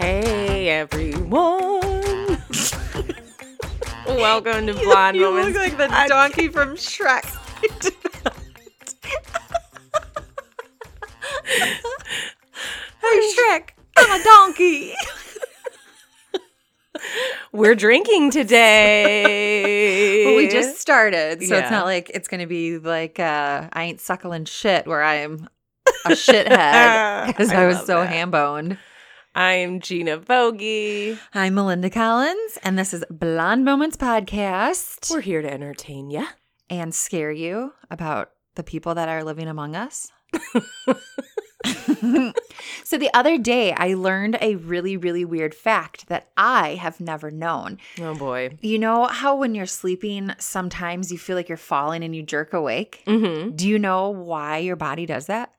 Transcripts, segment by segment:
Hey everyone. Welcome to Blonde you Moments. look like the Podcast. donkey from Shrek. hey Shrek, I'm a donkey. We're drinking today. Well, we just started, so Yeah. it's not like it's gonna be like uh, I ain't suckling shit where I'm a shithead because I, was so ham boned. I'm Gina Vogie. I'm Melinda Collins, and this is Blonde Moments Podcast We're here to entertain you. and scare you about the people that are living among us. so the other day, I learned a really, really weird fact that I have never known. Oh boy. You know how when you're sleeping, sometimes you feel like you're falling and you jerk awake? Mm-hmm. Do you know why your body does that?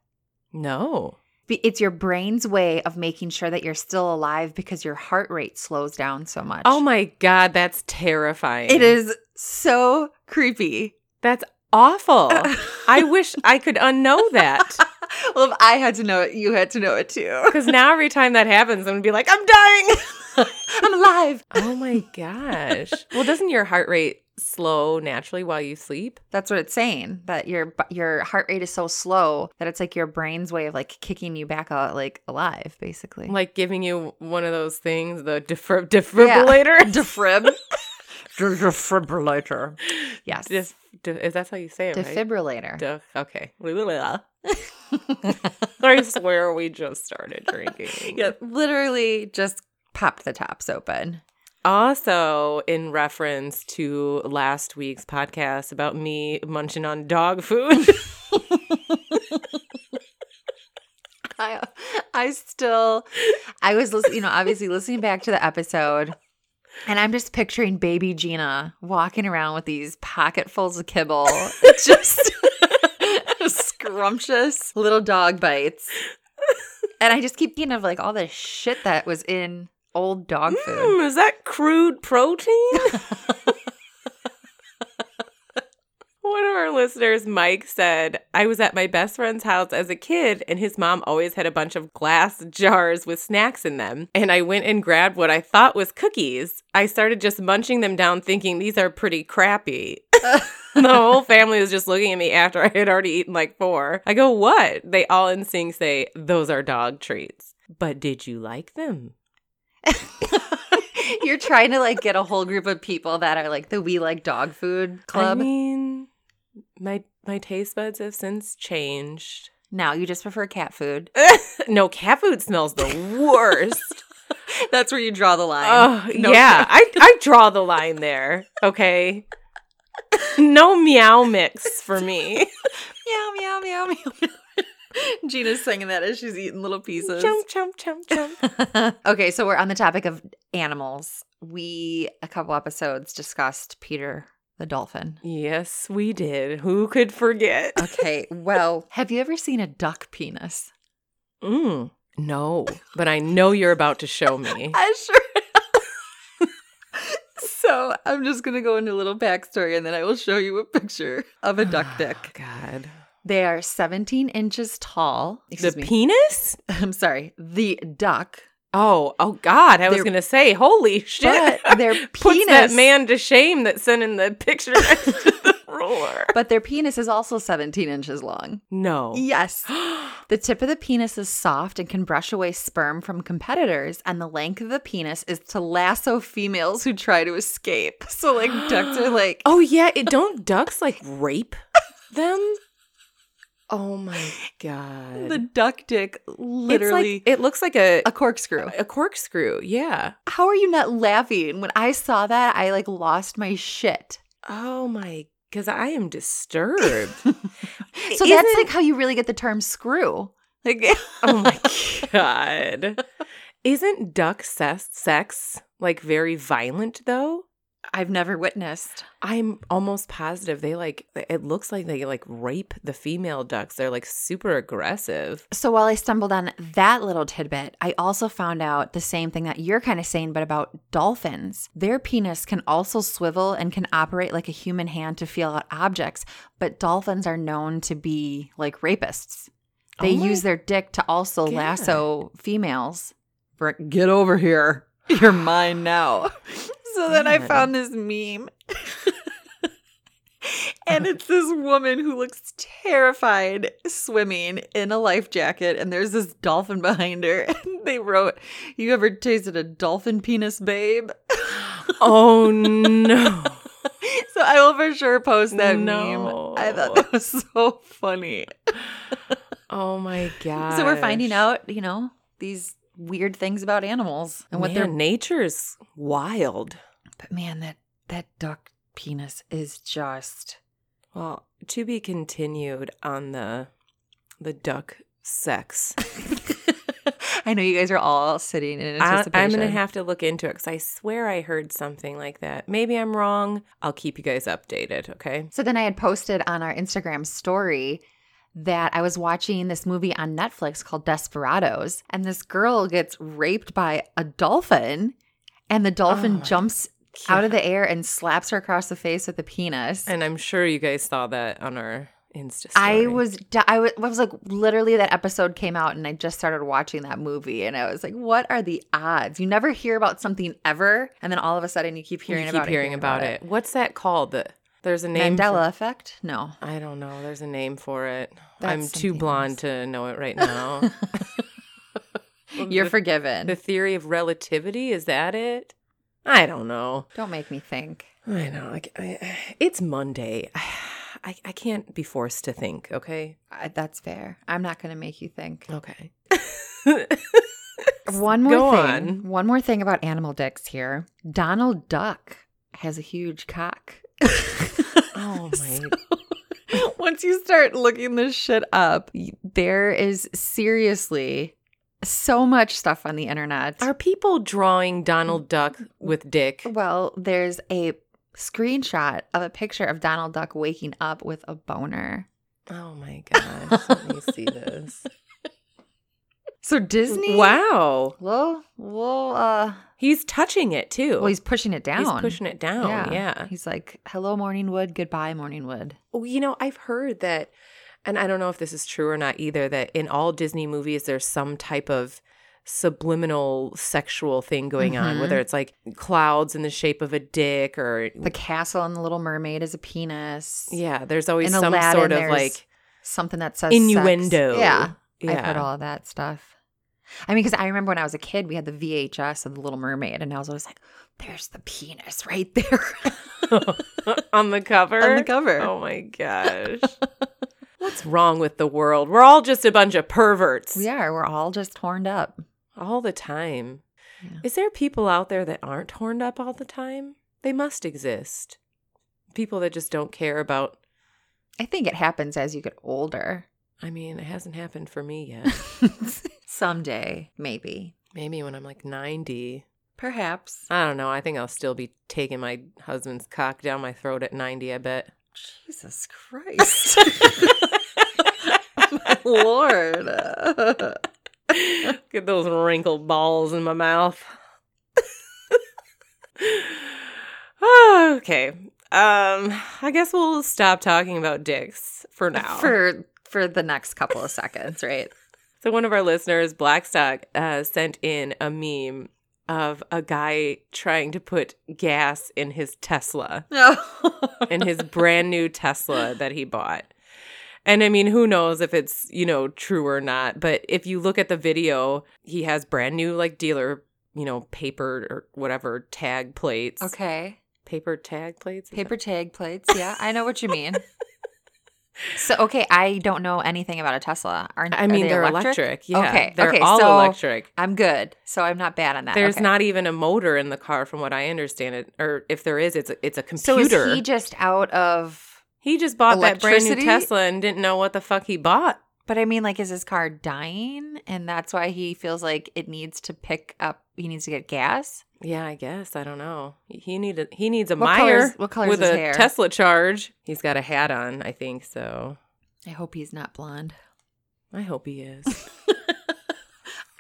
No. It's your brain's way of making sure that you're still alive because your heart rate slows down so much. Oh my god, that's terrifying. It is so creepy. That's awful. I wish I could unknow that. well, if I had to know it, you had to know it too. Because now every time that happens, I'm gonna be like, I'm dying. I'm alive. oh my gosh. Well, doesn't your heart rate slow naturally while you sleep? That's what it's saying. That your your heart rate is so slow that it's like your brain's way of like kicking you back out, like alive, basically. Like giving you one of those things, the defib- defibrillator. Defrib. Defibrillator. Yes. Def- de- is that how you say it? right? Defibrillator. Okay. I swear we just started drinking. yeah, literally just popped the tops open. Also, in reference to last week's podcast about me munching on dog food. I I still I was listening, you know, obviously listening back to the episode and I'm just picturing baby Gina walking around with these pocketfuls of kibble. just scrumptious little dog bites. And I just keep thinking of like all the shit that was in old dog food. Mm, is that crude protein? One of our listeners, Mike, said, I was at my best friend's house as a kid, and his mom always had a bunch of glass jars with snacks in them. And I went and grabbed what I thought was cookies. I started just munching them down, thinking these are pretty crappy. the whole family was just looking at me after I had already eaten like four. I go, What? They all in sync say, Those are dog treats. But did you like them? You're trying to like get a whole group of people that are like the we like dog food club. I mean, my my taste buds have since changed. now you just prefer cat food. no, cat food smells the worst. That's where you draw the line. oh, No yeah, I I draw the line there. Okay, no meow mix for me. meow meow meow meow. Gina's singing that as she's eating little pieces. chomp chomp chomp chomp. okay, so we're on the topic of animals. We a couple episodes discussed Peter the dolphin. Yes, we did. Who could forget? Okay, well, have you ever seen a duck penis? Mm, no, but I know you're about to show me. I sure. so I'm just gonna go into a little backstory and then I will show you a picture of a duck dick. God, They are 17 inches tall. the me. penis. I'm sorry, the duck. Oh, oh God! I was gonna say, holy shit! But their puts that penis- man to shame that sent in the picture next to the ruler. But their penis is also 17 inches long. No. Yes. The tip of the penis is soft and can brush away sperm from competitors, and the length of the penis is to lasso females who try to escape. So, like, ducks are like, Oh yeah, it don't ducks like rape them? Oh my god. the duck dick literally like, it looks like a a corkscrew. a corkscrew. Yeah. How are you not laughing? When I saw that, I like lost my shit. Oh my cuz I am disturbed. So that's Isn't- like how you really get the term screw. Like, oh my god. Isn't duck sex, sex like very violent though? I've never witnessed. I'm almost positive they like it looks like they like rape the female ducks. They're like super aggressive. So while I stumbled on that little tidbit, I also found out the same thing that you're kind of saying, but about dolphins. Their penis can also swivel and can operate like a human hand to feel out objects, but dolphins are known to be like rapists. They Oh use their dick to also God. lasso females. "Br- get over here. You're mine now. So then I found this meme. and it's this woman who looks terrified swimming in a life jacket, and there's this dolphin behind her. And they wrote, You ever tasted a dolphin penis, babe? Oh no. so I will for sure post that No. meme. I thought that was so funny. Oh my god. So we're finding out, you know, these weird things about animals and what Man, they're nature's wild. But man, that that duck penis is just Well, to be continued on the the duck sex. I know you guys are all sitting in I, anticipation. I'm gonna have to look into it because I swear I heard something like that. Maybe I'm wrong. I'll keep you guys updated. Okay. So then I had posted on our Instagram story that I was watching this movie on Netflix called Desperados, and this girl gets raped by a dolphin, and the dolphin Oh, jumps out of the air and slaps her across the face with a penis. And I'm sure you guys saw that on our Insta. I story. was, I was, I was like, literally, that episode came out, and I just started watching that movie, and I was like, what are the odds? You never hear about something ever, and then all of a sudden, you keep hearing you keep about it. hearing about it. What's that called? The, there's a name. for- Mandela effect? No. I don't know. There's a name for it. That's I'm too blonde else. to know it right now. You're the, forgiven. the theory of relativity is that it? I don't know. Don't make me think. I know. I, I, it's Monday. I, I can't be forced to think. Okay. I, that's fair. I'm not going to make you think. Okay. One more Go thing. on. One more thing about animal dicks here. Donald Duck has a huge cock. Oh my. Once you start looking this shit up, there is seriously so much stuff on the internet. Are people drawing Donald Duck with dick? well, there's a screenshot of a picture of Donald Duck waking up with a boner. Oh my gosh. Let me see this. So Disney, Wow. well, well, uh, He's touching it too. well, he's pushing it down. He's pushing it down. Yeah. yeah. He's like, "Hello, Morningwood. Goodbye, Morningwood." Well, you know, I've heard that, and I don't know if this is true or not either, that in all Disney movies, there's some type of subliminal sexual thing going on, Mhm. whether it's like clouds in the shape of a dick or, The castle and the Little Mermaid is a penis. yeah, there's always In some Aladdin, sort of like something that says sex. innuendo. Yeah, Yeah. I've heard all of that stuff. I mean, because I remember when I was a kid, we had the VHS of the Little Mermaid, and I was always like, "There's the penis right there on the cover. on the cover." Oh my gosh. What's wrong with the world? We're all just a bunch of perverts. We are. We're all just horned up. All the time. Yeah. Is there people out there that aren't horned up all the time? They must exist. People that just don't care about. I think it happens as you get older. I mean, it hasn't happened for me yet. Someday, maybe. Maybe when I'm like 90. Perhaps. I don't know. I think I'll still be taking my husband's cock down my throat at 90, I bet. Jesus Christ. My Lord. Get those wrinkled balls in my mouth. okay. Um, I guess we'll stop talking about dicks for now. For for the next couple of seconds, right? so one of our listeners, Blackstock, uh, sent in a meme of a guy trying to put gas in his Tesla, in his brand new Tesla that he bought. And I mean, who knows if it's, you know, true or not. But if you look at the video, he has brand new, like, dealer, you know, paper or whatever tag plates. okay. Paper tag plates? Paper tag plates. Yeah, I know what you mean. So okay, I don't know anything about a Tesla. Aren't I mean, are they they're electric. Yeah. Okay, They're okay, all so electric. I'm good. So I'm not bad on that. There's Okay. not even a motor in the car, from what I understand it. Or if there is, it's a, it's a So computer. is he just out of? He just bought that brand new Tesla and didn't know what the fuck he bought. But I mean, like, is his car dying, and that's why he feels like it needs to pick up? He needs to get gas. Yeah, I guess I don't know. He needed he needs a What Meyer colors- what color's with his a hair? Tesla charge. He's got a hat on, I think so. I hope he's not blonde. I hope he is.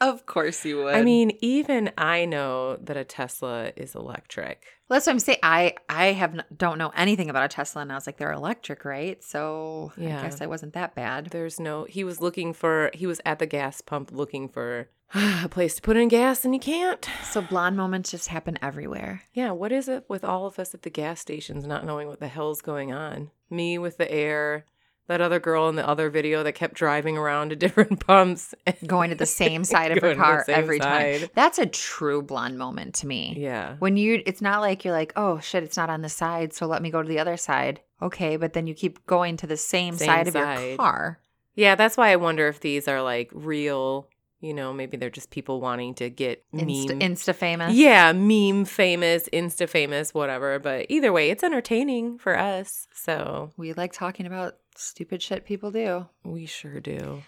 Of course you would. I mean, even I know that a Tesla is electric. that's what I'm saying. I I have n- don't know anything about a Tesla, and I was like, they're electric, right? So Yeah. I guess I wasn't that bad. There's no, he was looking for, he was at the gas pump looking for a place to put in gas and you can't. So blonde moments just happen everywhere. Yeah, what is it with all of us at the gas stations not knowing what the hell's going on? Me with the air, that other girl in the other video that kept driving around to different pumps. Going to the same side of her Going to the car every time. That's a true blonde moment to me. Yeah. When you, it's not like you're like, oh shit, it's not on the side, so let me go to the other side. Okay, but then you keep going to the same, Same side of your car. Yeah, that's why I wonder if these are like real, you know, maybe they're just people wanting to get Insta, meme. Insta famous. yeah, meme famous, Insta famous, whatever. But either way, it's entertaining for us. So We like talking about stupid shit people do. we sure do.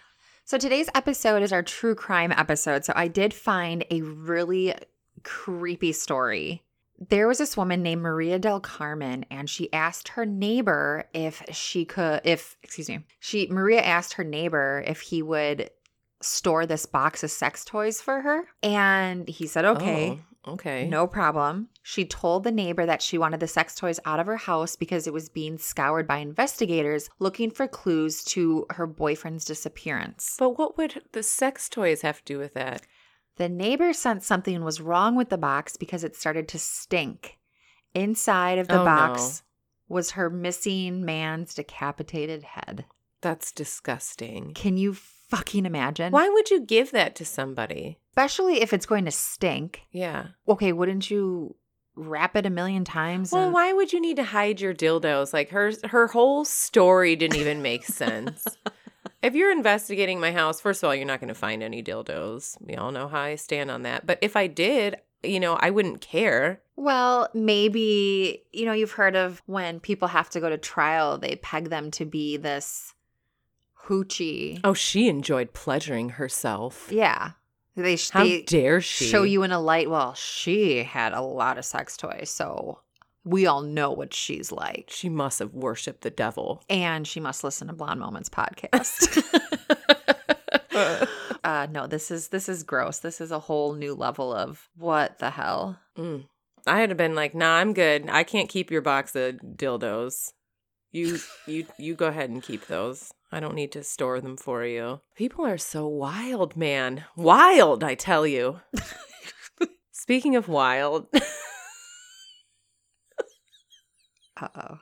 So today's episode is our true crime episode. So I did find a really creepy story. There was this woman named Maria del Carmen and she asked her neighbor if she could if excuse me. She Maria asked her neighbor if he would store this box of sex toys for her and he said okay. Oh, okay. No problem. She told the neighbor that she wanted the sex toys out of her house because it was being scoured by investigators looking for clues to her boyfriend's disappearance. But what would the sex toys have to do with that? The neighbor sensed something was wrong with the box because it started to stink. Inside of the Oh, box was her missing man's decapitated head. That's disgusting. Can you fucking imagine? Why would you give that to somebody? Especially if it's going to stink. Yeah. Okay, wouldn't you wrap it a million times? Well, and- why would you need to hide your dildos? Like her her whole story didn't even make sense. if you're investigating my house, first of all, you're not going to find any dildos. We all know how I stand on that. But if I did, you know, I wouldn't care. Well, maybe, you know, you've heard of when people have to go to trial, they peg them to be this hoochie. Oh, she enjoyed pleasuring herself. Yeah. They, How they dare she? show you in a light. Well, she had a lot of sex toys, so we all know what she's like. She must have worshipped the devil. And she must listen to Blonde Moments podcast. uh no, this is this is gross. This is a whole new level of what the hell. Mm. I had been like, "Nah, I'm good. I can't keep your box of dildos. You, you, you go ahead and keep those. I don't need to store them for you." People are so wild, man. Wild, I tell you. Speaking of wild, Uh-oh.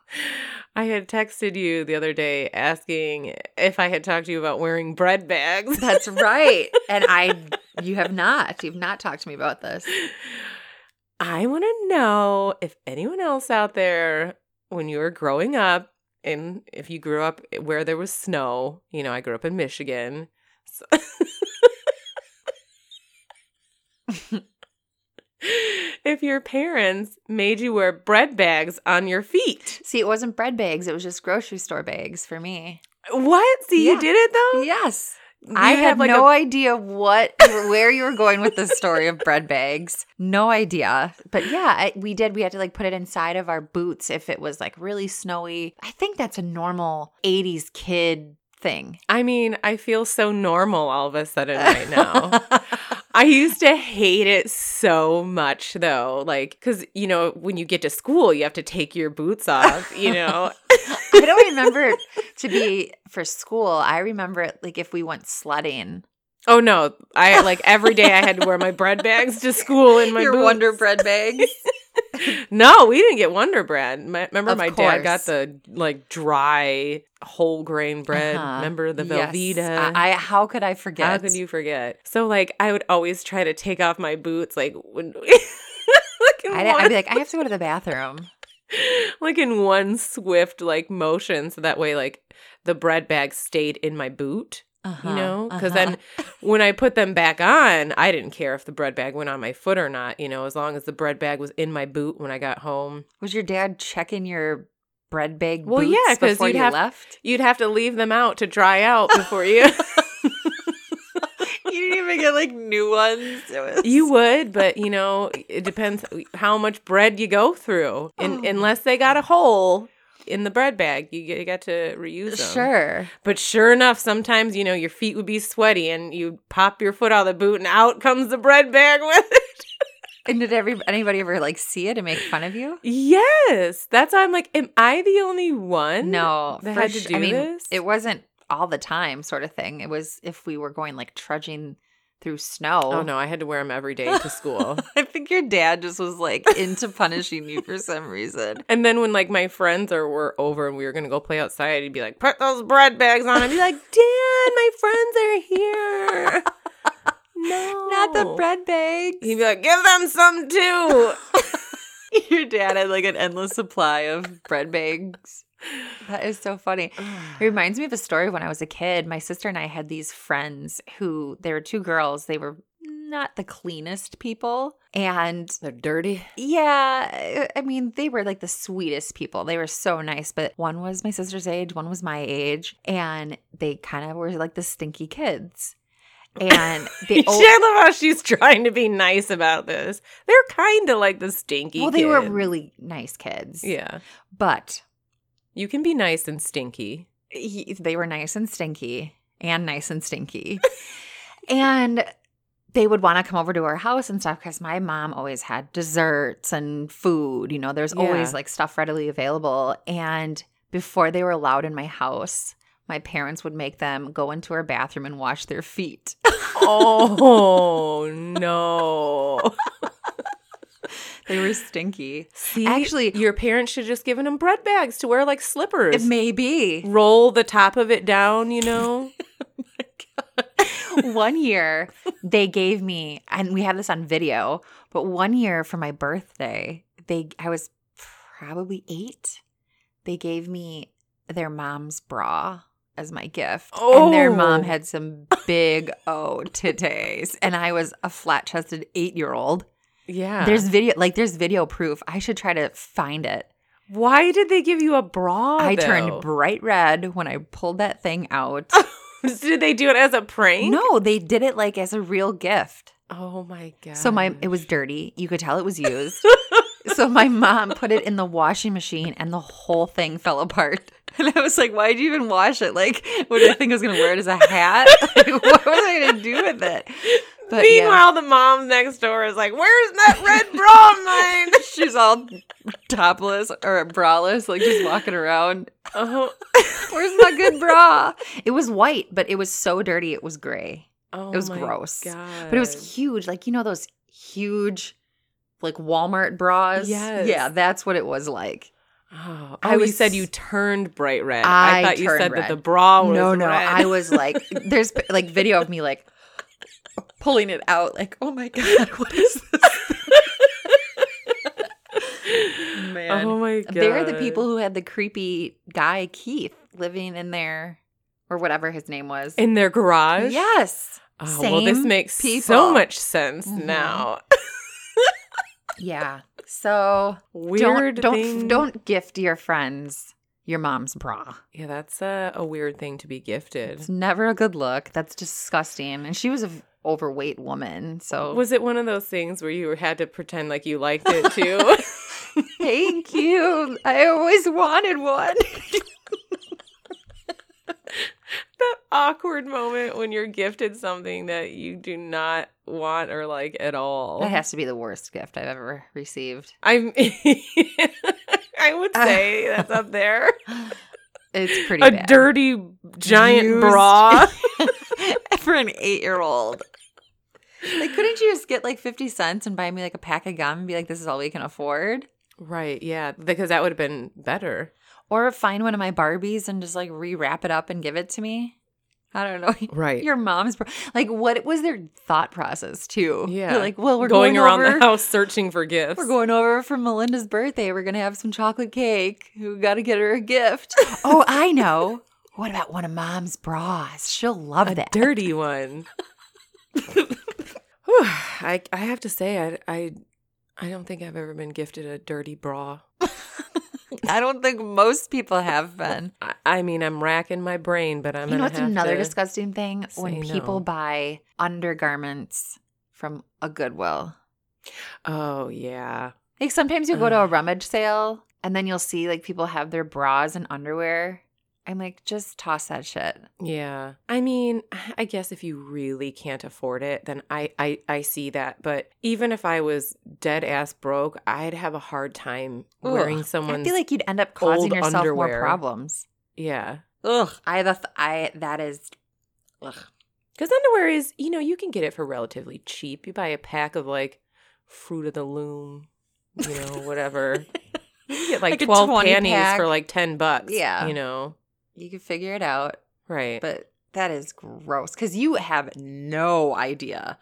I had texted you the other day asking if I had talked to you about wearing bread bags. That's right. And I you have not. You've not talked to me about this. I want to know if anyone else out there, when you were growing up, and if you grew up where there was snow, you know, I grew up in Michigan. So if your parents made you wear bread bags on your feet. See, it wasn't bread bags, it was just grocery store bags for me. What? See, Yeah. you did it though? Yes. You I have, like, no a- idea what where you were going with the story of bread bags. No idea. But yeah, I, we did. We had to like put it inside of our boots if it was like really snowy. I think that's a normal 80s kid thing. I mean, I feel so normal all of a sudden right now. I used to hate it so much though. Like, cause you know, when you get to school, you have to take your boots off, you know? I don't remember to be for school. I remember it like if we went sledding. oh no. I like every day I had to wear my bread bags to school in my Your boots. Wonder Bread bags. No, we didn't get Wonder Bread. My, remember Of my dad got the like dry whole grain bread. Uh-huh. Remember the Yes. Velveeta? I, I how could I forget? How could you forget? So like I would always try to take off my boots like when like I'd, I'd be like, I have to go to the bathroom. like in one swift like motion so that way like the bread bag stayed in my boot, Uh-huh, you know? Cuz uh-huh. then when I put them back on, I didn't care if the bread bag went on my foot or not, you know, as long as the bread bag was in my boot when I got home. was your dad checking your bread bag Well, yeah, 'cause before you'd you have- left? You'd have to leave them out to dry out before you you didn't even get like new ones. Was... You would, but you know, it depends how much bread you go through. And Oh. unless they got a hole, in the bread bag. You get, you get to reuse them. Sure. But sure enough, sometimes, you know, your feet would be sweaty and you pop your foot out of the boot and out comes the bread bag with it. And did every anybody ever like see it and make fun of you? Yes. That's why I'm like, am I the only one? No, that had to su- do I mean, this? it wasn't all the time, sort of thing. It was if we were going like trudging through snow. Oh no, I had to wear them every day to school. I think your dad just was like into punishing you for some reason. and then when like my friends are were over and we were gonna go play outside, he'd be like, "Put those bread bags on." I'd be like, "Dad, my friends are here." no, Not the bread bags. He'd be like, "Give them some too." your dad had like an endless supply of bread bags. That is so funny. It reminds me of a story when I was a kid. My sister and I had these friends who they were two girls. They were not the cleanest people. And They're dirty. yeah, I mean, they were like the sweetest people. They were so nice. But one was my sister's age, one was my age. And they kind of were like the stinky kids. And they I love how she's trying to be nice about this. They're kind of like the stinky. well, they were really nice kids. Yeah, But you can be nice and stinky. he, they were nice and stinky and nice and stinky. and they would want to come over to our house and stuff because my mom always had desserts and food. You know, there's always like stuff readily available. And before they were allowed in my house, my parents would make them go into our bathroom and wash their feet. Oh no! they were stinky. See, Actually- your parents should just given them bread bags to wear like slippers. It may be. Roll the top of it down, you know. one year they gave me and we have this on video but one year for my birthday they i was probably eight they gave me their mom's bra as my gift and their oh. mom Oh. had some big o titties and i was a flat-chested eight-year-old yeah. there's video like there's video proof i should try to find it why did they give you a bra? i though? turned bright red when i pulled that thing out Did they do it as a prank? no they did it like as a real gift Oh my god. So my it was dirty. You could tell it was used. so my mom put it in the washing machine and the whole thing fell apart. And I was like, why'd you even wash it? Like, what did I think I was gonna wear it as a hat? Like, what was I gonna do with it? But yeah. Meanwhile, the mom next door is like, "Where's that red bra of mine?" she's all topless or braless, like just walking around. oh, Where's my good bra? It was white, but it was so dirty it was gray. oh It was oh my gross. God. But it was huge. Like, you know, those huge, like Walmart bras? Yes. Yeah, that's what it was like. Oh, I oh, you said you turned bright red. I thought you said red. that the bra was no, no. red. I was like, there's like video of me like pulling it out, like, oh my God, what is this? Man. Oh my god. They're the people who had the creepy guy, Keith, living in there or whatever his name was. in their garage. yes. Oh, well, this makes people. so much sense Mhm. now. Yeah. So Weird. don't don't don't gift your friends your mom's bra. Yeah, that's a, a weird thing to be gifted. It's never a good look. That's disgusting. And she was an overweight woman. So Was it one of those things where you had to pretend like you liked it too? thank you. I always wanted one. that awkward moment when you're gifted something that you do not want or like at all. That has to be the worst gift I've ever received. I'm I would say that's up there. It's pretty A bad. dirty giant Used. bra. for an eight year old. Like, couldn't you just get like 50 cents and buy me like a pack of gum and be like, this is all we can afford? right, yeah, because that would have been better. Or find one of my Barbies and just like rewrap it up and give it to me? I don't know. Right. Your mom's bra- like, what was their thought process too? Yeah. They're like, well, we're going, going, around over, the house searching for gifts. We're going over for Melinda's birthday. We're gonna have some chocolate cake. We got to get her a gift. oh, I know. What about one of mom's bras? She'll love a that. dirty one. I I have to say I I I don't think I've ever been gifted a dirty bra. I don't think most people have been. I, I mean, I'm racking my brain, but I'm you know gonna what's another to- disgusting thing? When people no. buy undergarments from a Goodwill. Oh yeah, Like sometimes you go to a rummage sale And then you'll see like people have their bras and underwear. I'm like, just toss that shit. Yeah. I mean, I guess if you really can't afford it, then I, I, I see that. But even if I was dead ass broke, I'd have a hard time wearing Ugh. someone's. I feel like you'd end up causing yourself more problems. yeah. Ugh. I the I that is ugh. Because underwear is, you know, you can get it for relatively cheap. You buy a pack of like Fruit of the Loom, you know, whatever. You get like, Like 12 panties pack. for like 10 bucks. Yeah. You know, You can figure it out. right. But that is gross because you have no idea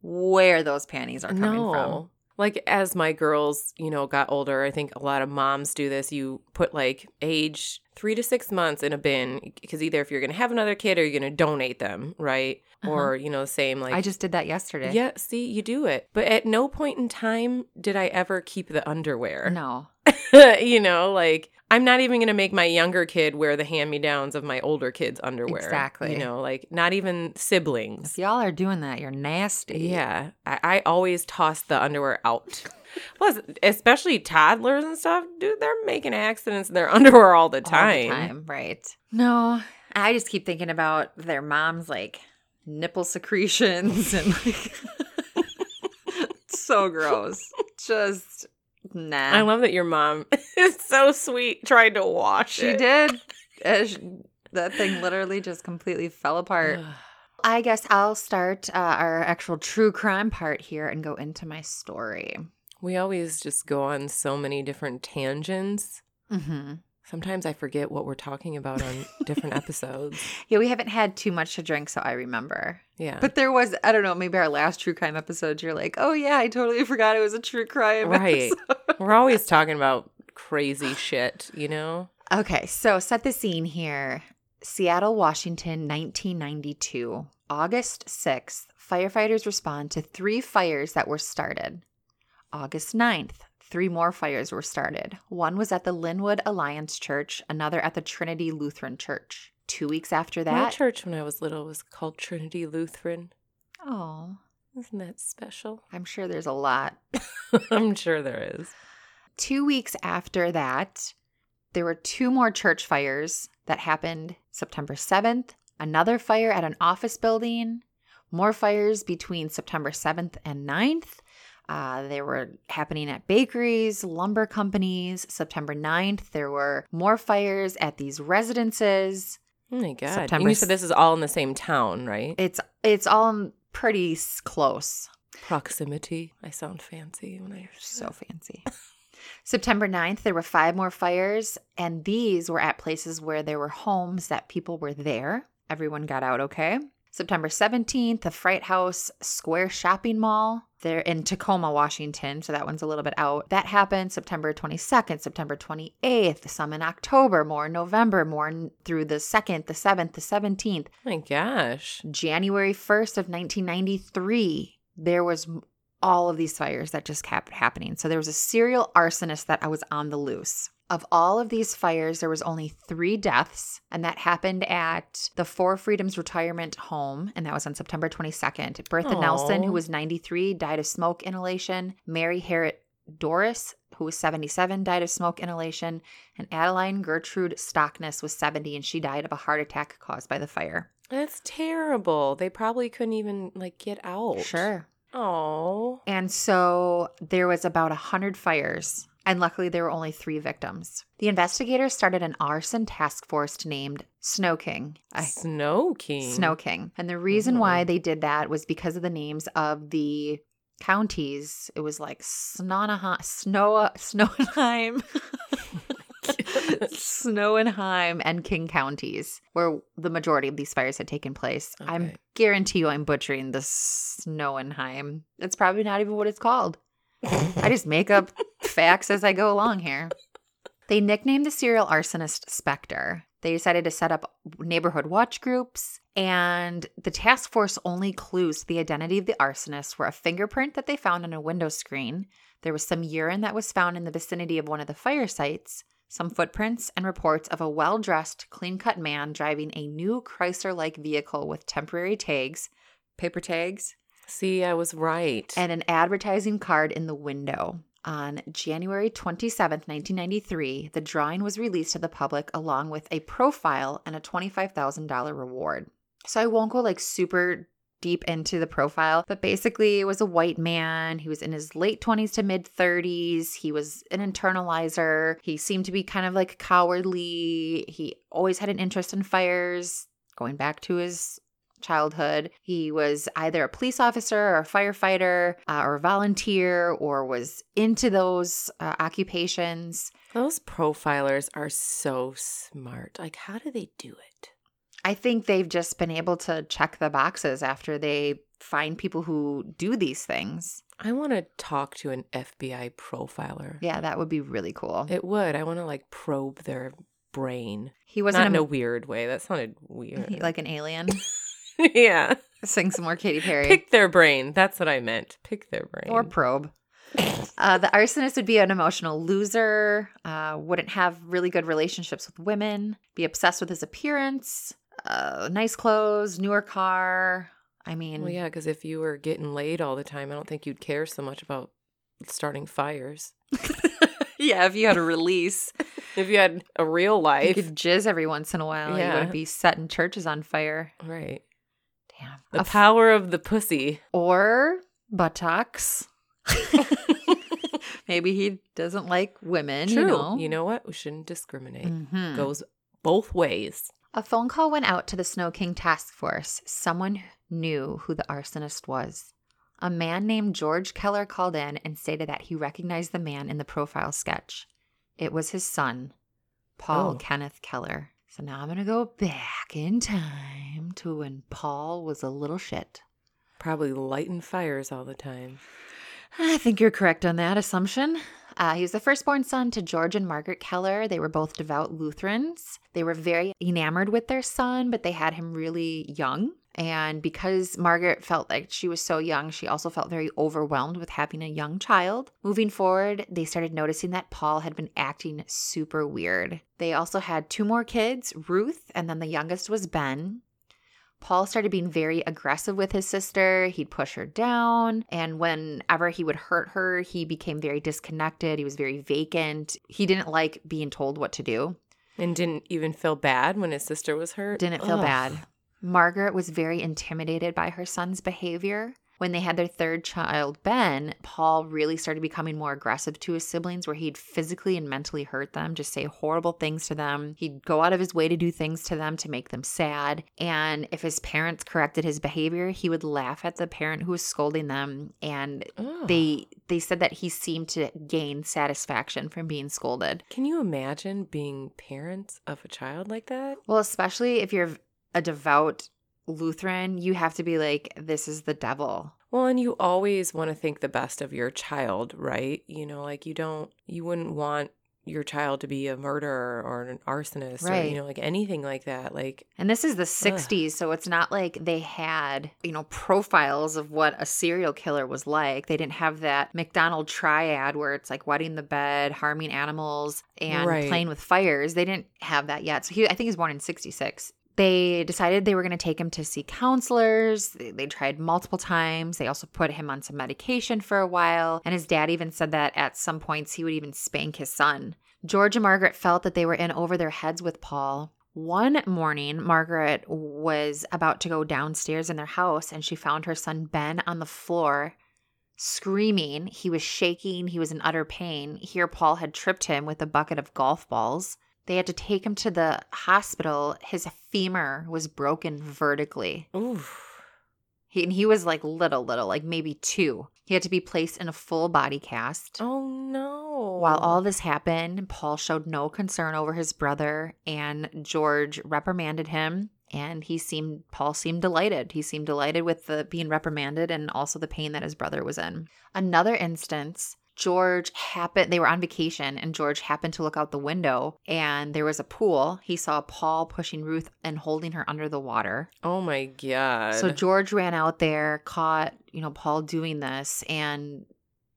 where those panties are coming from. Like as my girls, you know, got older, I think a lot of moms do this. You put like age three to six months in a bin because either if you're going to have another kid or you're going to donate them, right? Uh-huh. Or, you know, same like. I just did that yesterday. Yeah, see, you do it. But at no point in time did I ever keep the underwear. No. you know, like I'm not even going to make my younger kid wear the hand me downs of my older kid's underwear. Exactly. You know, like not even siblings. If y'all are doing that, you're nasty. Yeah. I, I always toss the underwear out. Plus, especially toddlers and stuff, dude, they're making accidents in their underwear all the All the time. time, right? No, I just keep thinking about their mom's like nipple secretions and like so gross. Just nah. I love that your mom is so sweet Tried to wash she it. did. That thing literally just completely fell apart. I guess I'll start uh, our actual true crime part here and go into my story. We always just go on so many different tangents. Mm-hmm. Sometimes I forget what we're talking about on different episodes. Yeah, we haven't had too much to drink, so I remember. Yeah. But there was, I don't know, maybe our last true crime episode, you're like, oh yeah, I totally forgot it was a true crime. Episode. Right. Episode." we're always talking about crazy shit, you know? Okay, so set the scene here. Seattle, Washington, 1992. August 6th, firefighters respond to three fires that were started. August 9th, three more fires were started. One was at the Lynnwood Alliance Church, another at the Trinity Lutheran Church. Two weeks after that, My church when I was little was called Trinity Lutheran. Oh, Isn't that special? I'm sure there's a lot. I'm sure there is. Two weeks after that, there were two more church fires that happened September 7th, another fire at an office building, more fires between September 7th and 9th. Uh, they were happening at bakeries, lumber companies. September 9th, there were more fires at these residences. Oh my god. September and you said this is all in the same town, right? It's it's all pretty close. Proximity. I sound fancy when I So fancy. September 9th, there were five more fires, and these were at places where there were homes that people were there. Everyone got out okay. September 17th, the Freighthouse Square Shopping Mall. They're in Tacoma, Washington, so that one's a little bit out. That happened September 22nd, September 28th, some in October, more in November, more in, through the 2nd, the 7th, the 17th. Oh my gosh. January 1st of 1993, there was all of these fires that just kept happening. So there was a serial arsonist that I was on the loose. Of all of these fires, there was only three deaths, and that happened at the Four Freedoms Retirement Home, and that was on September 22nd. Bertha Aw. Nelson, who was 93, died of smoke inhalation. Mary Harriet Doris, who was 77, died of smoke inhalation. And Adeline Gertrude Stockness was 70, and she died of a heart attack caused by the fire. That's terrible. They probably couldn't even like get out. Sure. Oh. And so there was about a hundred fires, and luckily there were only three victims. The investigators started an arson task force named Snow King. Snow King. Snow King. And the reason Mhm. why they did that was because of the names of the counties. It was like Snonaham, Snow, Snowheim, Snowhenheim, and King counties, where the majority of these fires had taken place. I Okay. guarantee you I'm butchering the Snowhenheim. It's probably not even what it's called. I just make up facts as I go along here. They nicknamed the serial arsonist Spectre. They decided to set up neighborhood watch groups, and the task force only clues to the identity of the arsonist were a fingerprint that they found on a window screen. There was some urine that was found in the vicinity of one of the fire sites, some footprints, and reports of a well dressed, clean cut man driving a new Chrysler like vehicle with temporary tags, paper tags, See, I was right. and an advertising card in the window. On January 27th, 1993, the drawing was released to the public along with a profile and a $25,000 reward. So I won't go like super deep into the profile, but basically it was a white man. He was in his late 20s to mid 30s. He was an internalizer. He seemed to be kind of like cowardly. He always had an interest in fires, going back to his childhood. He was either a police officer or a firefighter uh, or a volunteer or was into those uh, occupations. Those profilers are so smart. Like, how do they do it? I think they've just been able to check the boxes after they find people who do these things. I want to talk to an FBI profiler. Yeah, that would be really cool. It would. I want to like probe their brain. He wasn't in a, a weird way. That sounded weird. like an alien. yeah. Sing some more Katy Perry. Pick their brain. That's what I meant. Pick their brain. or probe. Uh, the arsonist would be an emotional loser, uh, wouldn't have really good relationships with women, be obsessed with his appearance, uh, nice clothes, newer car. I mean, well, yeah, because if you were getting laid all the time, I don't think you'd care so much about starting fires. yeah, if you had a release, If you had a real life, you could jizz every once in a while. Yeah. You wouldn't be setting churches on fire. right? Damn. The A f- power of the pussy. or buttocks. Maybe he doesn't like women. True. You know, You know what? We shouldn't discriminate. Mhm. Goes both ways. A phone call went out to the Snow King task force. Someone knew who the arsonist was. A man named George Keller called in and stated that he recognized the man in the profile sketch. It was his son, Paul Oh. Kenneth Keller. So now I'm going to go back in time to when Paul was a little shit. Probably lighting fires all the time. I think you're correct on that assumption. Uh, he was the firstborn son to George and Margaret Keller. They were both devout Lutherans. They were very enamored with their son, but they had him really young. And because Margaret felt like she was so young, she also felt very overwhelmed with having a young child. Moving forward, they started noticing that Paul had been acting super weird. They also had two more kids, Ruth, and then the youngest was Ben. Paul started being very aggressive with his sister. He'd push her down. And whenever he would hurt her, he became very disconnected. He was very vacant. He didn't like being told what to do, And didn't even feel bad when his sister was hurt. didn't feel Ugh. bad. Margaret was very intimidated by her son's behavior. When they had their third child, Ben, Paul really started becoming more aggressive to his siblings, where he'd physically and mentally hurt them, just say horrible things to them. He'd go out of his way to do things to them to make them sad. And if his parents corrected his behavior, he would laugh at the parent who was scolding them. And they they said that he seemed to gain satisfaction from being scolded. Can you imagine being parents of a child like that? Well, especially if you're a devout Lutheran, you have to be like, this is the devil. Well, and you always want to think the best of your child, right? You know, like you don't, you wouldn't want your child to be a murderer or an arsonist or, Right. you know, like anything like that. Like, And this is the 60s, so it's not like they had, you know, profiles of what a serial killer was like. They didn't have that McDonald triad where it's like wetting the bed, harming animals, and Right. playing with fires. They didn't have that yet. So he, I think he was born in 66. They decided they were going to take him to see counselors. They, they tried multiple times. They also put him on some medication for a while. And his dad even said that at some points he would even spank his son. George and Margaret felt that they were in over their heads with Paul. One morning, Margaret was about to go downstairs in their house and she found her son Ben on the floor screaming. He was shaking, he was in utter pain. Here, Paul had tripped him with a bucket of golf balls. They had to take him to the hospital. His femur was broken vertically. ooh, He, and he was like little, little, like maybe two. He had to be placed in a full body cast. oh no. While all this happened, Paul showed no concern over his brother, and George reprimanded him. And he seemed, Paul seemed delighted. He seemed delighted with the being reprimanded and also the pain that his brother was in. Another instance, George happened, they were on vacation, and George happened to look out the window, and there was a pool. He saw Paul pushing Ruth and holding her under the water. Oh my God. So George ran out there, caught, you know, Paul doing this, and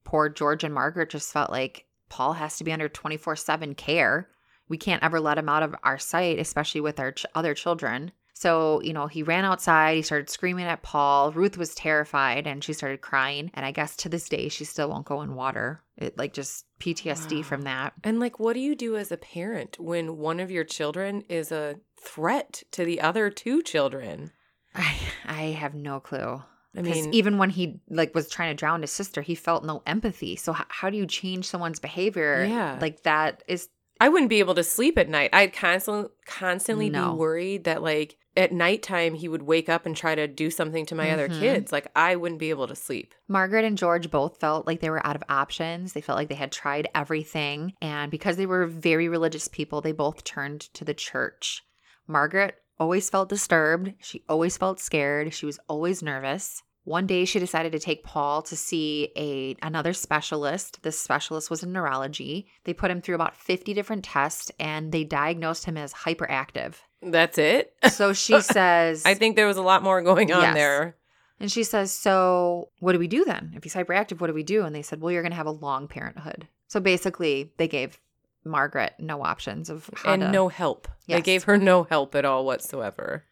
poor George and Margaret just felt like Paul has to be under 24 7 care. We can't ever let him out of our sight, especially with our ch- other children. So, you know, he ran outside, he started screaming at Paul. Ruth was terrified and she started crying. And I guess to this day, she still won't go in water. It like just PTSD Wow. from that. And like, what do you do as a parent when one of your children is a threat to the other two children? I, I have no clue. I mean, even when he like was trying to drown his sister, he felt no empathy. So h- how do you change someone's behavior? Yeah. like that is I wouldn't be able to sleep at night. I'd constantly constantly No. be worried that like at nighttime he would wake up and try to do something to my other Mhm. kids. Like I wouldn't be able to sleep. Margaret and George both felt like they were out of options. They felt like they had tried everything. And because they were very religious people, they both turned to the church. Margaret always felt disturbed. She always felt scared. She was always nervous. One day she decided to take Paul to see a another specialist. This specialist was in neurology. They put him through about 50 different tests and they diagnosed him as hyperactive. That's it. So she says I think there was a lot more going on Yes. there. And she says, So what do we do then? If he's hyperactive, what do we do? And they said, Well, you're going to have a long parenthood. So basically, they gave Margaret no options of how and to. no help. They Yes. gave her no help at all whatsoever.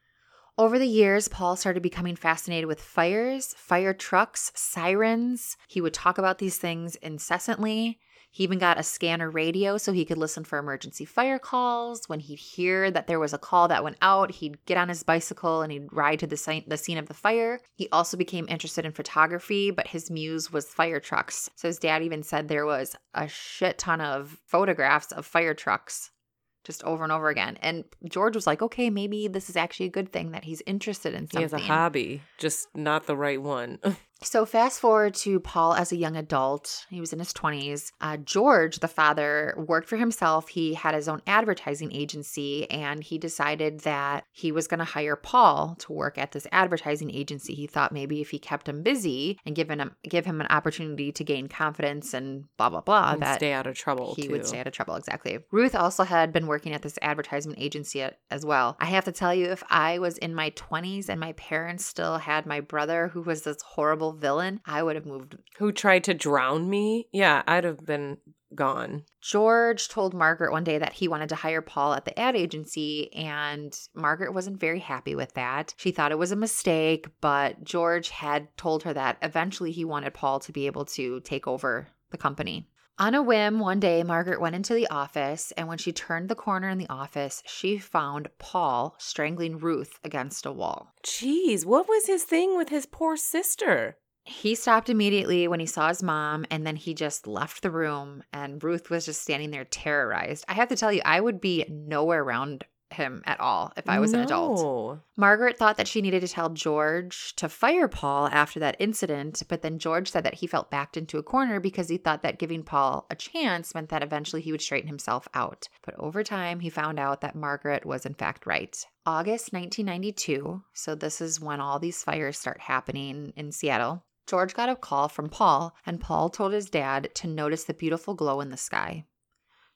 Over the years, Paul started becoming fascinated with fires, fire trucks, sirens. He would talk about these things incessantly. He even got a scanner radio so he could listen for emergency fire calls. When he'd hear that there was a call that went out, he'd get on his bicycle and he'd ride to the, scene, the scene of the fire. He also became interested in photography, but his muse was fire trucks. So his dad even said there was a shit ton of photographs of fire trucks just over and over again. And George was like, okay, maybe this is actually a good thing that he's interested in He has a hobby, just not the right one. So fast forward to Paul as a young adult. He was in his 20s. Uh, George, the father, worked for himself. He had his own advertising agency and he decided that he was going to hire Paul to work at this advertising agency. He thought maybe if he kept him busy and given him give him an opportunity to gain confidence and blah blah blah and that stay out of trouble. he too. would stay out of trouble exactly ruth also had been working at this advertisement agency as well i have to tell you if i was in my 20s and my parents still had my brother who was this horrible villain i would have moved Who tried to drown me? Yeah, I'd have been gone. george told margaret one day that he wanted to hire paul at the ad agency and margaret wasn't very happy with that she thought it was a mistake but george had told her that eventually he wanted paul to be able to take over the company On a whim, one day, Margaret went into the office, and when she turned the corner in the office, she found Paul strangling Ruth against a wall. Jeez, what was his thing with his poor sister? He stopped immediately when he saw his mom, and then he just left the room, and Ruth was just standing there terrorized. I have to tell you, I would be nowhere around him at all if I was an adult. Margaret thought that she needed to tell George to fire Paul after that incident, but then George said that he felt backed into a corner because he thought that giving Paul a chance meant that eventually he would straighten himself out. But over time, he found out that Margaret was in fact right. August 1992, so this is when all these fires start happening in Seattle. George got a call from Paul, and Paul told his dad to notice the beautiful glow in the sky.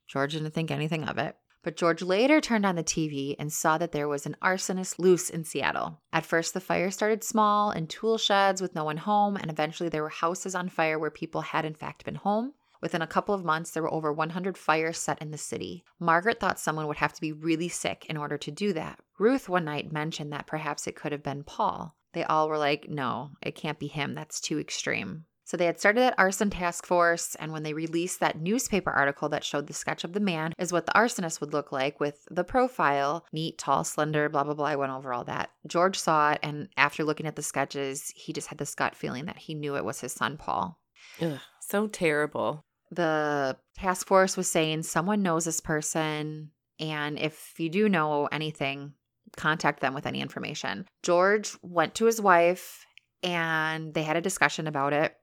George didn't think anything of it. But George later turned on the TV and saw that there was an arsonist loose in Seattle. At first, the fire started small in tool sheds with no one home, and eventually there were houses on fire where people had in fact been home. Within a couple of months, there were over 100 fires set in the city. Margaret thought someone would have to be really sick in order to do that. Ruth one night mentioned that perhaps it could have been Paul. They all were like, no, it can't be him. That's too extreme. So they had started that arson task force, and when they released that newspaper article that showed the sketch of the man is what the arsonist would look like with the profile neat, tall, slender, blah, blah, blah. I went over all that. George saw it, and after looking at the sketches, he just had this gut feeling that he knew it was his son, Paul. Ugh, so terrible. The task force was saying someone knows this person, and if you do know anything, contact them with any information. George went to his wife and they had a discussion about it.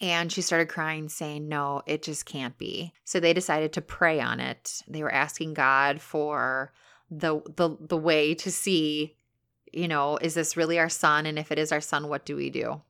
And she started crying, saying, No, it just can't be. So they decided to pray on it. They were asking God for the the the way to see, you know, is this really our son? And if it is our son, what do we do?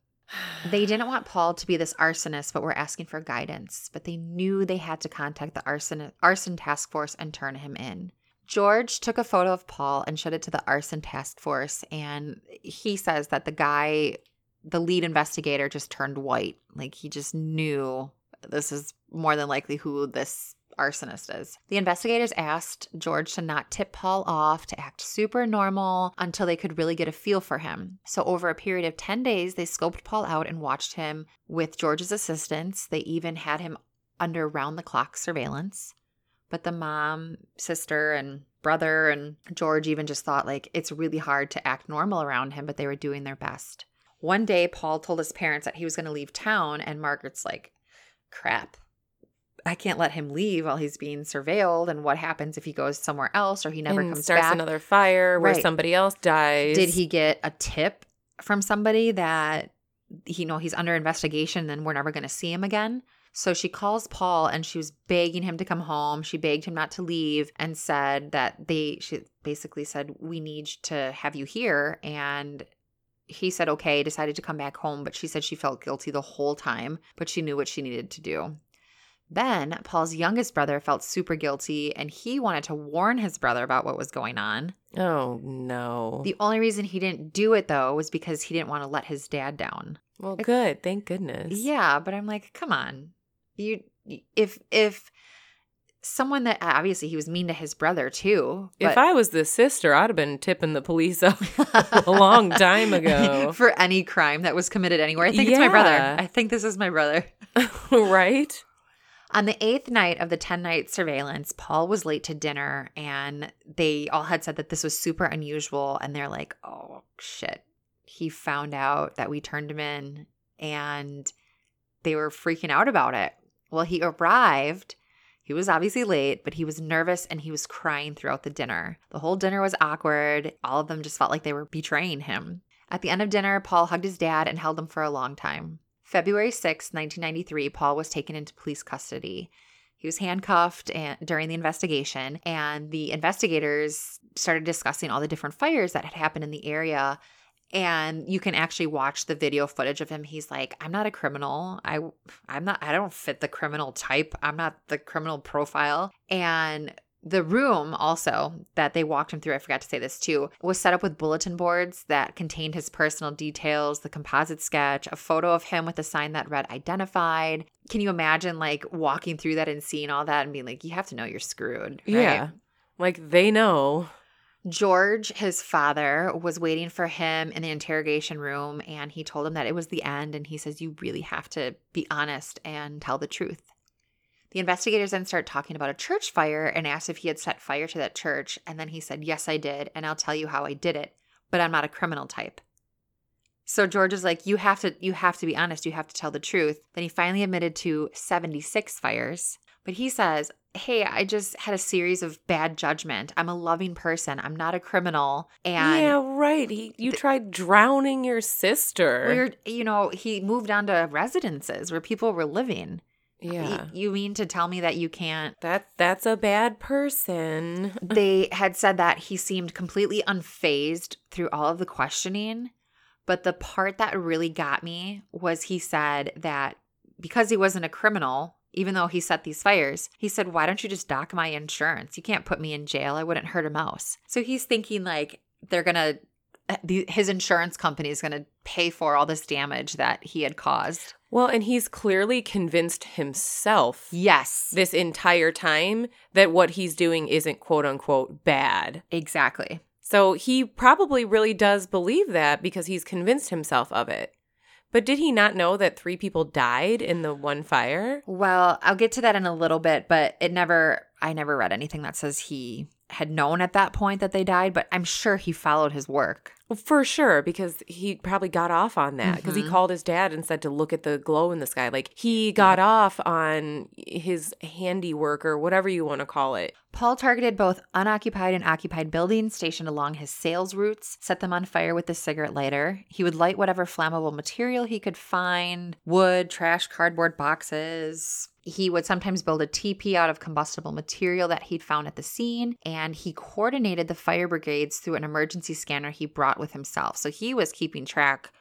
They didn't want Paul to be this arsonist, but were asking for guidance. But they knew they had to contact the arson arson task force and turn him in. George took a photo of Paul and showed it to the arson task force, and he says that the guy, the lead investigator, just turned white. Like he just knew this is more than likely who this arsonist is. The investigators asked George to not tip Paul off, to act super normal until they could really get a feel for him. So, over a period of 10 days, they scoped Paul out and watched him with George's assistance. They even had him under round the clock surveillance. But the mom, sister, and brother and George even just thought like it's really hard to act normal around him, but they were doing their best. One day, Paul told his parents that he was going to leave town, and Margaret's like, crap. I can't let him leave while he's being surveilled. And what happens if he goes somewhere else or he never and comes starts back? another fire where Right. somebody else dies. Did he get a tip from somebody that you know he's under investigation and we're never going to see him again? So she calls Paul and she was begging him to come home. She begged him not to leave and said that they she basically said we need to have you here and he said okay, decided to come back home, but she said she felt guilty the whole time, but she knew what she needed to do. Then Paul's youngest brother felt super guilty and he wanted to warn his brother about what was going on. Oh no. The only reason he didn't do it though was because he didn't want to let his dad down. well, good. Thank goodness. Yeah, but I'm like, come on. You if if someone that uh, obviously he was mean to his brother too. If I was the sister, I'd have been tipping the police off a long time ago. for any crime that was committed anywhere. I think it's my brother. I think this is my brother. right? On the eighth night of the 10 night surveillance, Paul was late to dinner and they all had said that this was super unusual. And they're like, oh, shit. He found out that we turned him in and they were freaking out about it. Well, he arrived. He was obviously late, but he was nervous and he was crying throughout the dinner. The whole dinner was awkward. All of them just felt like they were betraying him. At the end of dinner, Paul hugged his dad and held him for a long time. February 6, 1993, Paul was taken into police custody. He was handcuffed and, during the investigation, and the investigators started discussing all the different fires that had happened in the area. And you can actually watch the video footage of him. He's like, "I'm not a criminal. I, I'm not. I don't fit the criminal type. I'm not the criminal profile." And the room also that they walked him through, I forgot to say this too, was set up with bulletin boards that contained his personal details, the composite sketch, a photo of him with a sign that read identified. Can you imagine like walking through that and seeing all that and being like, you have to know you're screwed? right? Yeah. Like they know. George, his father, was waiting for him in the interrogation room and he told him that it was the end. And he says, You really have to be honest and tell the truth. The investigators then start talking about a church fire and asked if he had set fire to that church. And then he said, Yes, I did. And I'll tell you how I did it, but I'm not a criminal type. So George is like, You have to, you have to be honest. You have to tell the truth. Then he finally admitted to 76 fires. But he says, Hey, I just had a series of bad judgment. I'm a loving person. I'm not a criminal. And yeah, right. He, you tried drowning your sister. we're, you know, he moved on to residences where people were living. Yeah. You mean to tell me that you can't? That that's a bad person. They had said that he seemed completely unfazed through all of the questioning. But the part that really got me was he said that because he wasn't a criminal, even though he set these fires, he said, Why don't you just dock my insurance? You can't put me in jail. I wouldn't hurt a mouse. So he's thinking like they're going to, his insurance company is going to pay for all this damage that he had caused. Well, and he's clearly convinced himself Yes. this entire time that what he's doing isn't quote unquote bad. Exactly. So he probably really does believe that because he's convinced himself of it. But did he not know that three people died in the one fire? Well, I'll get to that in a little bit, but it never, I never read anything that says he had known at that point that they died, but I'm sure he followed his work. Well, for sure, because he probably got off on that because he Mhm. called his dad and said to look at the glow in the sky. Like he got off on his handiwork or whatever you want to call it. Paul targeted both unoccupied and occupied buildings stationed along his sales routes, set them on fire with a cigarette lighter. He would light whatever flammable material he could find wood, trash, cardboard boxes. He would sometimes build a teepee out of combustible material that he'd found at the scene, and he coordinated the fire brigades through an emergency scanner he brought with himself. So he was keeping track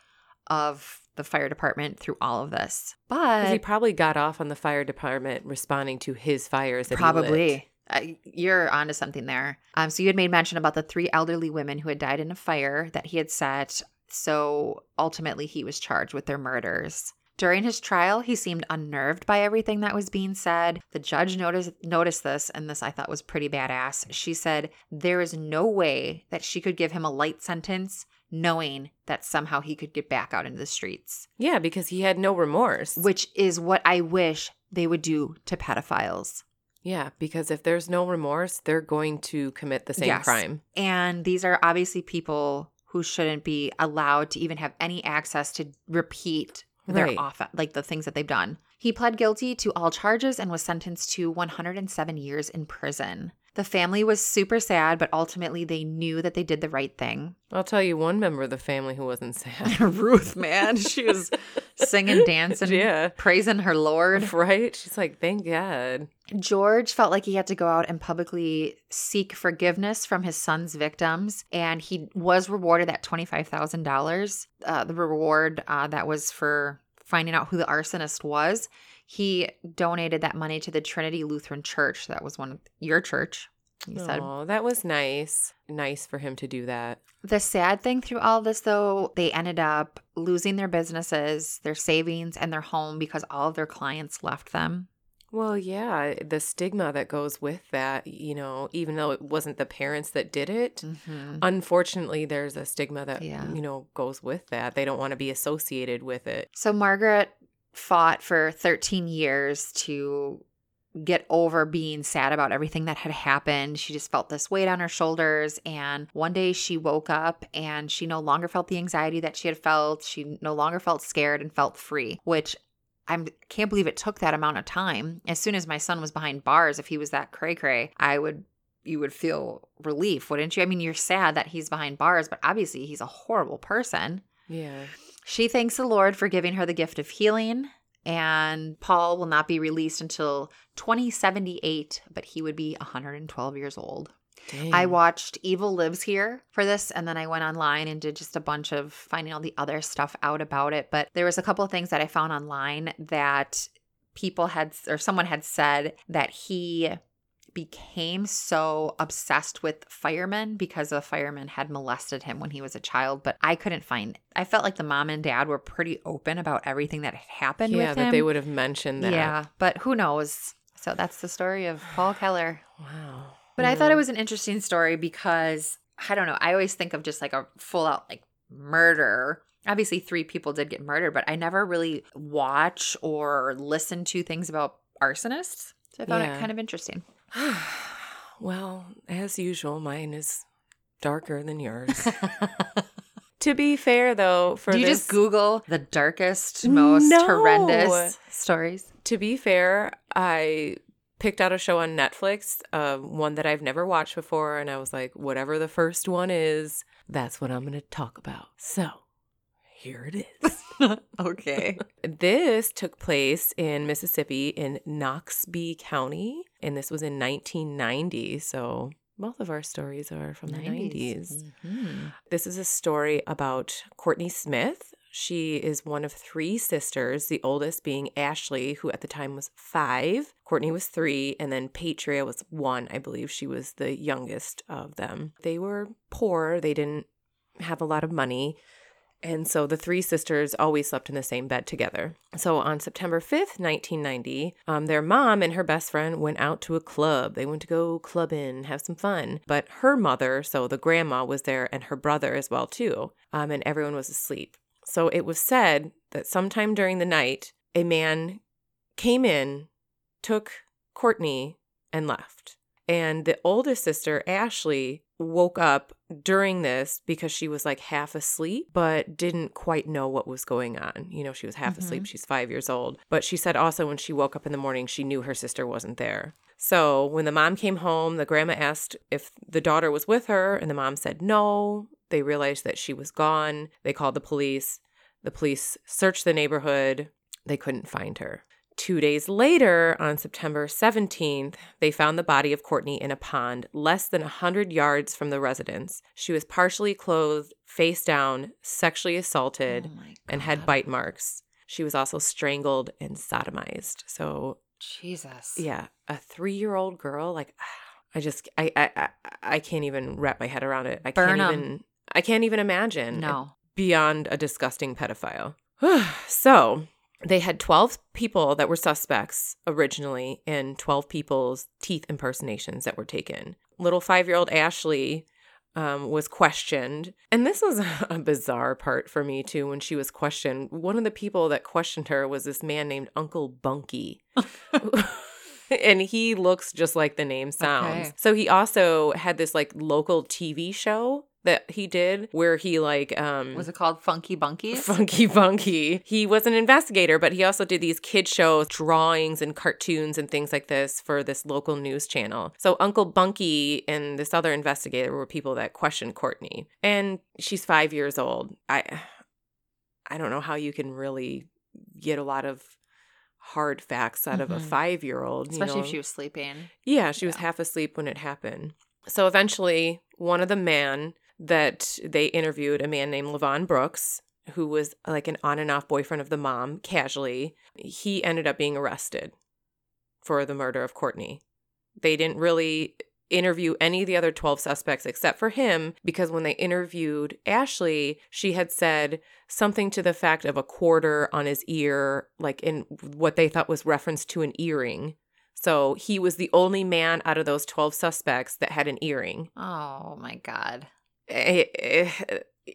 of the fire department through all of this. But he probably got off on the fire department responding to his fires. That he lit. Probably. Uh, you're onto something there. Um, so you had made mention about the three elderly women who had died in a fire that he had set. So ultimately, he was charged with their murders. During his trial, he seemed unnerved by everything that was being said. The judge noticed noticed this, and this I thought was pretty badass. She said, There is no way that she could give him a light sentence knowing that somehow he could get back out into the streets, Yeah, because he had no remorse. which is what I wish they would do to pedophiles. Yeah, because if there's no remorse, they're going to commit the same Yes. crime. And these are obviously people who shouldn't be allowed to even have any access to repeat their Right. off like the things that they've done. He pled guilty to all charges and was sentenced to 107 years in prison. The family was super sad, but ultimately they knew that they did the right thing. I'll tell you one member of the family who wasn't sad. Ruth, man, she was singing, dancing, Yeah. praising her Lord. right? She's like, thank God. George felt like he had to go out and publicly seek forgiveness from his son's victims, and he was rewarded that $25,000. Uh, the reward uh, that was for finding out who the arsonist was. He donated that money to the Trinity Lutheran Church. That was one of your church, you said. Oh, that was nice. Nice for him to do that. The sad thing through all this, though, they ended up losing their businesses, their savings, and their home because all of their clients left them. Well, yeah, the stigma that goes with that, you know, even though it wasn't the parents that did it, Mhm. unfortunately, there's a stigma that, Yeah. you know, goes with that. They don't want to be associated with it. So Margaret fought for 13 years to get over being sad about everything that had happened. She just felt this weight on her shoulders. And one day she woke up and she no longer felt the anxiety that she had felt. She no longer felt scared and felt free, which I can't believe it took that amount of time. As soon as my son was behind bars, if he was that cray cray, I would. You would feel relief, wouldn't you? I mean, you're sad that he's behind bars, but obviously he's a horrible person. Yeah. She thanks the Lord for giving her the gift of healing, and Paul will not be released until 2078, but he would be 112 years old. Dang. I watched Evil Lives Here for this, and then I went online and did just a bunch of finding all the other stuff out about it. But there was a couple of things that I found online that people had, or someone had said that he became so obsessed with firemen because a fireman had molested him when he was a child. But I couldn't find. I felt like the mom and dad were pretty open about everything that had happened yeah, that they would have mentioned that. Yeah, but who knows? So that's the story of Paul Keller. Wow. But You I thought it was an interesting story because I don't know. I always think of just like a full out like murder. Obviously, three people did get murdered, but I never really watch or listen to things about arsonists. So I found Yeah. it kind of interesting. well, as usual, mine is darker than yours. to be fair, though, for Do you this, just Google the darkest, most No. horrendous stories? to be fair, I picked out a show on Netflix, uh, one that I've never watched before, and I was like, whatever the first one is, that's what I'm going to talk about. So here it is. okay. this took place in Mississippi in Knoxville County, and this was in 1990. So both of our stories are from the 90s. Mhm. This is a story about Courtney Smith. She is one of three sisters, the oldest being Ashley, who at the time was five. Courtney was three, and then Patria was one. I believe she was the youngest of them. They were poor, they didn't have a lot of money. And so the three sisters always slept in the same bed together. So on September 5th, 1990, um, their mom and her best friend went out to a club. They went to go clubbing, have some fun. But her mother, so the grandma, was there and her brother as well too. Um, and everyone was asleep. So it was said that sometime during the night, a man came in, took Courtney, and left. And the oldest sister, Ashley, woke up during this because she was like half asleep, but didn't quite know what was going on. You know, she was half asleep. Mm-hmm. She's five years old. But she said also when she woke up in the morning, she knew her sister wasn't there. So when the mom came home, the grandma asked if the daughter was with her, and the mom said no. They realized that she was gone. They called the police. The police searched the neighborhood. They couldn't find her. Two days later, on September 17th, they found the body of Courtney in a pond less than 100 yards from the residence. She was partially clothed, face down, sexually assaulted, Oh and had bite marks. She was also strangled and sodomized. So, Jesus. yeah, a three year old girl, like, I just, I, I, I, I can't even wrap my head around it. I Burn can't 'em. even, I can't even imagine No. beyond a disgusting pedophile. so, They had 12 people that were suspects originally and 12 people's teeth impersonations that were taken. Little five year old Ashley um, was questioned. And this was a bizarre part for me, too, when she was questioned. One of the people that questioned her was this man named Uncle Bunky. and he looks just like the name sounds. Okay. So he also had this like local TV show that he did where he like um Was it called Funky Bunkies? Funky Funky. He was an investigator, but he also did these kid shows, drawings and cartoons and things like this for this local news channel. So Uncle Bunky and this other investigator were people that questioned Courtney. And she's 5 years old. I I don't know how you can really get a lot of hard facts out of a Mhm. 5-year-old, you Especially know? if she was sleeping. Yeah, she was half asleep when it happened. So eventually, one of the men that they interviewed, a man named Levon Brooks, who was like an on and off boyfriend of the mom, casually, he ended up being arrested for the murder of Courtney. They didn't really interview any of the other 12 suspects except for him because when they interviewed Ashley, she had said something to the fact of a quarter on his ear, like in what they thought was reference to an earring. So he was the only man out of those 12 suspects that had an earring. Oh my God. Eh, eh,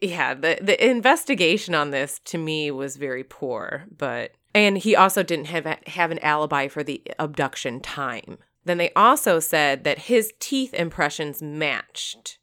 yeah, the, the investigation on this to me was very poor, but and he also didn't have have an alibi for the abduction time. Then they also said that his teeth impressions matched.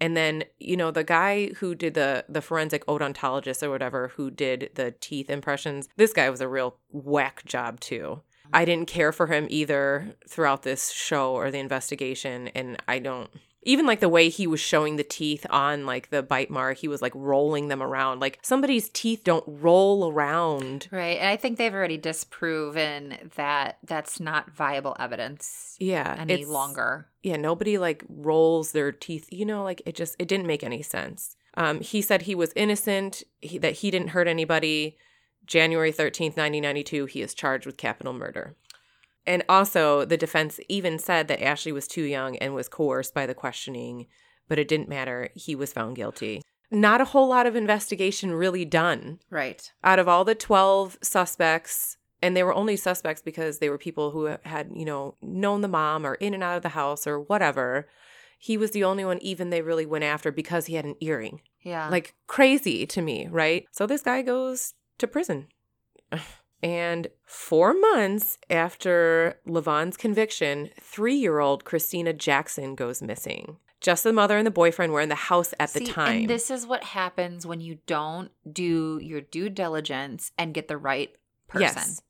And then, you know, the guy who did the the forensic odontologist or whatever who did the teeth impressions, this guy was a real whack job too. I didn't care for him either throughout this show or the investigation and I don't even like the way he was showing the teeth on like the bite mark, he was like rolling them around. Like somebody's teeth don't roll around. Right. And I think they've already disproven that that's not viable evidence Yeah. any it's- longer. Yeah, nobody like rolls their teeth. You know, like it just it didn't make any sense. Um, he said he was innocent, he, that he didn't hurt anybody. January 13th, 1992, he is charged with capital murder. And also, the defense even said that Ashley was too young and was coerced by the questioning, but it didn't matter. He was found guilty. Not a whole lot of investigation really done. Right. Out of all the 12 suspects, and they were only suspects because they were people who had, you know, known the mom or in and out of the house or whatever. He was the only one even they really went after because he had an earring. Yeah. Like crazy to me, right? So this guy goes to prison. And four months after Levon's conviction, three year old Christina Jackson goes missing. Just the mother and the boyfriend were in the house at the time. And this is what happens when you don't do your due diligence and get the right person. Yes.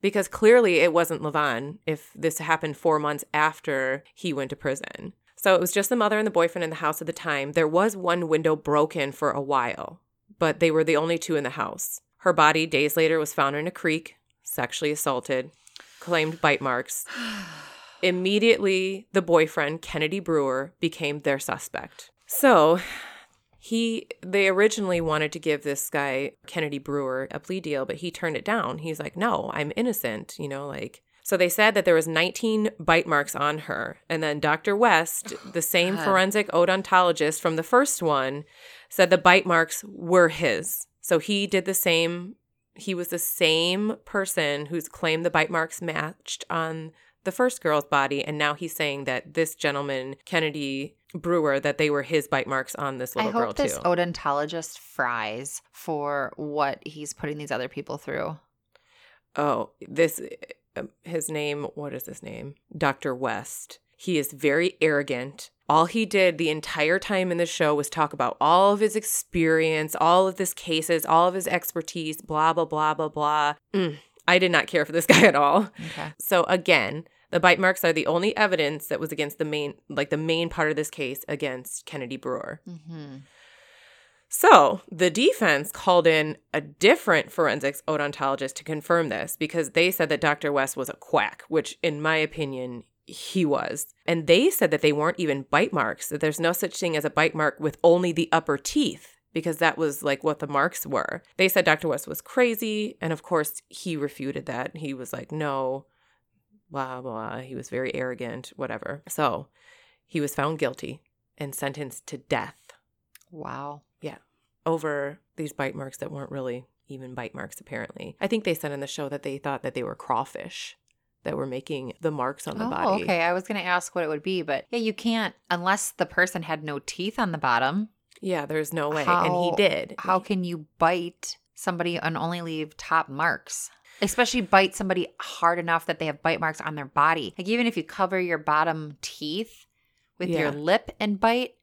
Because clearly it wasn't Levon if this happened four months after he went to prison. So it was just the mother and the boyfriend in the house at the time. There was one window broken for a while, but they were the only two in the house. Her body, days later, was found in a creek, sexually assaulted, claimed bite marks. Immediately, the boyfriend, Kennedy Brewer, became their suspect. So he they originally wanted to give this guy Kennedy Brewer a plea deal, but he turned it down. He's like, "No, I'm innocent," you know, like so they said that there was 19 bite marks on her. And then Dr. West, the same God. forensic odontologist from the first one, said the bite marks were his. So he did the same he was the same person who's claimed the bite marks matched on the first girl's body and now he's saying that this gentleman Kennedy Brewer that they were his bite marks on this I little girl hope this too. odontologist fries for what he's putting these other people through. Oh, this um, his name, what is his name? Dr. West. He is very arrogant. All he did the entire time in the show was talk about all of his experience, all of his cases, all of his expertise, blah blah blah blah blah. Mm, I did not care for this guy at all. Okay. So again, the bite marks are the only evidence that was against the main like the main part of this case against Kennedy Brewer. Mm-hmm. So the defense called in a different forensics odontologist to confirm this because they said that Dr. West was a quack, which, in my opinion, he was. And they said that they weren't even bite marks, that there's no such thing as a bite mark with only the upper teeth. Because that was like what the marks were. They said Dr. West was crazy. And of course, he refuted that. He was like, no, blah, blah. He was very arrogant, whatever. So he was found guilty and sentenced to death. Wow. Yeah. Over these bite marks that weren't really even bite marks, apparently. I think they said in the show that they thought that they were crawfish that were making the marks on the oh, body. okay. I was going to ask what it would be, but yeah, you can't unless the person had no teeth on the bottom. Yeah, there's no way. and he did. How can you bite somebody and only leave top marks? Especially bite somebody hard enough that they have bite marks on their body. Like even if you cover your bottom teeth with your lip and bite,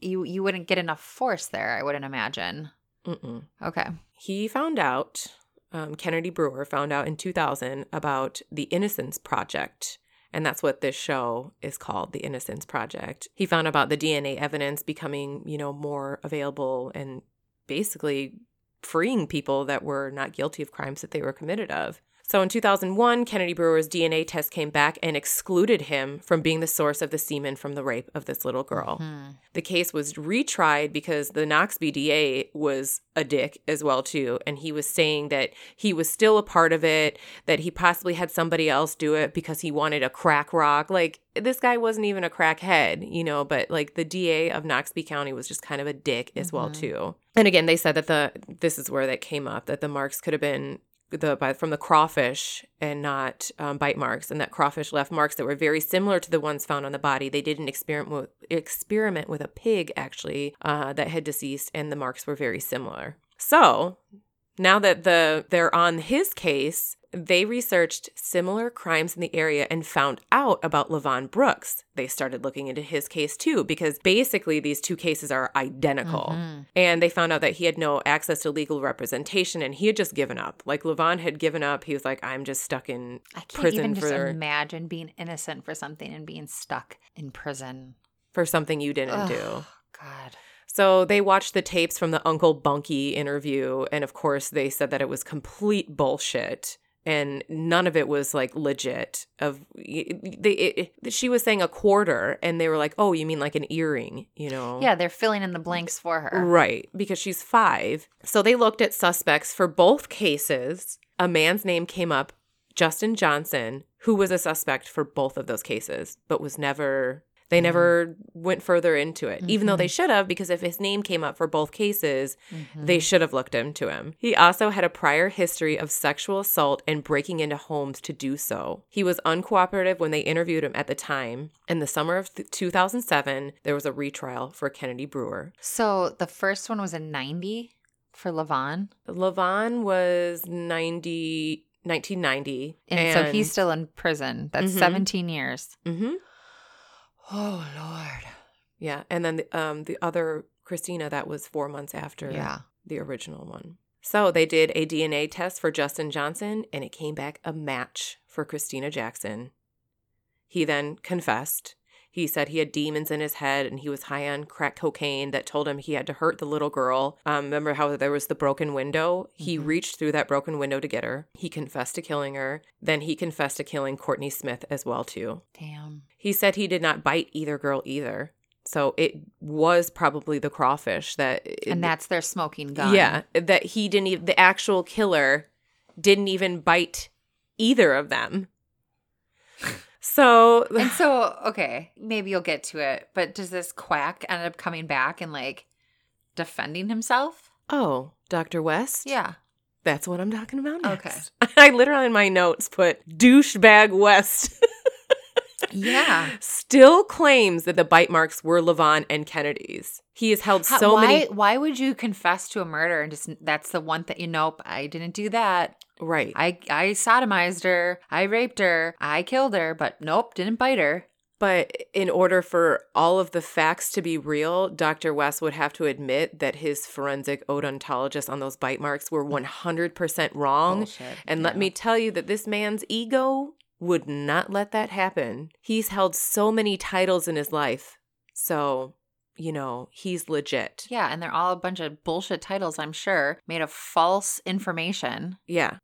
you you wouldn't get enough force there. I wouldn't imagine. Mm-mm. Okay. He found out, um, Kennedy Brewer found out in 2000 about the Innocence Project. And that's what this show is called, the Innocence Project. He found about the DNA evidence becoming, you know, more available and basically freeing people that were not guilty of crimes that they were committed of. So in 2001, Kennedy Brewer's DNA test came back and excluded him from being the source of the semen from the rape of this little girl. Hmm. The case was retried because the Knoxville DA was a dick as well too, and he was saying that he was still a part of it, that he possibly had somebody else do it because he wanted a crack rock. Like this guy wasn't even a crackhead, you know, but like the DA of Knoxville County was just kind of a dick as well Mhm. too. And again, they said that the this is where that came up that the marks could have been the by, from the crawfish and not um, bite marks, and that crawfish left marks that were very similar to the ones found on the body. They did an experiment with, experiment with a pig actually uh, that had deceased, and the marks were very similar. So now that the they're on his case, they researched similar crimes in the area and found out about Levon Brooks. They started looking into his case too because basically these two cases are identical. Mhm. And they found out that he had no access to legal representation and he had just given up. Like Levon had given up. He was like, I'm just stuck in prison." I can't prison even just imagine being innocent for something and being stuck in prison. for something you didn't Ugh, do. God. So they watched the tapes from the Uncle Bunky interview, and of course they said that it was complete bullshit, and none of it was like legit. Of they, it, it- she was saying a quarter, and they were like, "Oh, you mean like an earring?" You know? Yeah, they're filling in the blanks for her. Right, because she's five. So they looked at suspects for both cases. A man's name came up, Justin Johnson, who was a suspect for both of those cases, but was never. They never went further into it, even though they should have, because if his name came up for both cases, Mhm. they should have looked into him. He also had a prior history of sexual assault and breaking into homes to do so. He was uncooperative when they interviewed him at the time. In the summer of th- 2007, there was a retrial for Kennedy Brewer. So the first one was a 90 for Levon. Levon was 90, 1990. And, so he's still in prison. That's Mhm. 17 years. hmm Oh, Lord. Yeah. And then the, um, the other Christina, that was four months after Yeah. the original one. So they did a DNA test for Justin Johnson and it came back a match for Christina Jackson. He then confessed. He said he had demons in his head and he was high on crack cocaine that told him he had to hurt the little girl. Um, remember how there was the broken window? He Mhm. reached through that broken window to get her. He confessed to killing her. Then he confessed to killing Courtney Smith as well too. Damn. He said he did not bite either girl either. So it was probably the crawfish that And that's their smoking gun. yeah, that he didn't even, the actual killer didn't even bite either of them. So, And so, okay, maybe you'll get to it, but does this quack end up coming back and like defending himself? oh, Dr. West? Yeah. That's what I'm talking about Okay. I literally in my notes put douchebag West. Yeah. Still claims that the bite marks were Levon and Kennedy's. He has held How- so why, many. Why would you confess to a murder and just that's the one thing you nope, I didn't do that. Right. I I sodomized her, I raped her, I killed her, but nope, didn't bite her. But in order for all of the facts to be real, Dr. West would have to admit that his forensic odontologist on those bite marks were mm. 100% wrong. Bullshit. And let me tell you that this man's ego would not let that happen. He's held so many titles in his life. So, you know, he's legit. Yeah, and they're all a bunch of bullshit titles, I'm sure, made of false information. Yeah.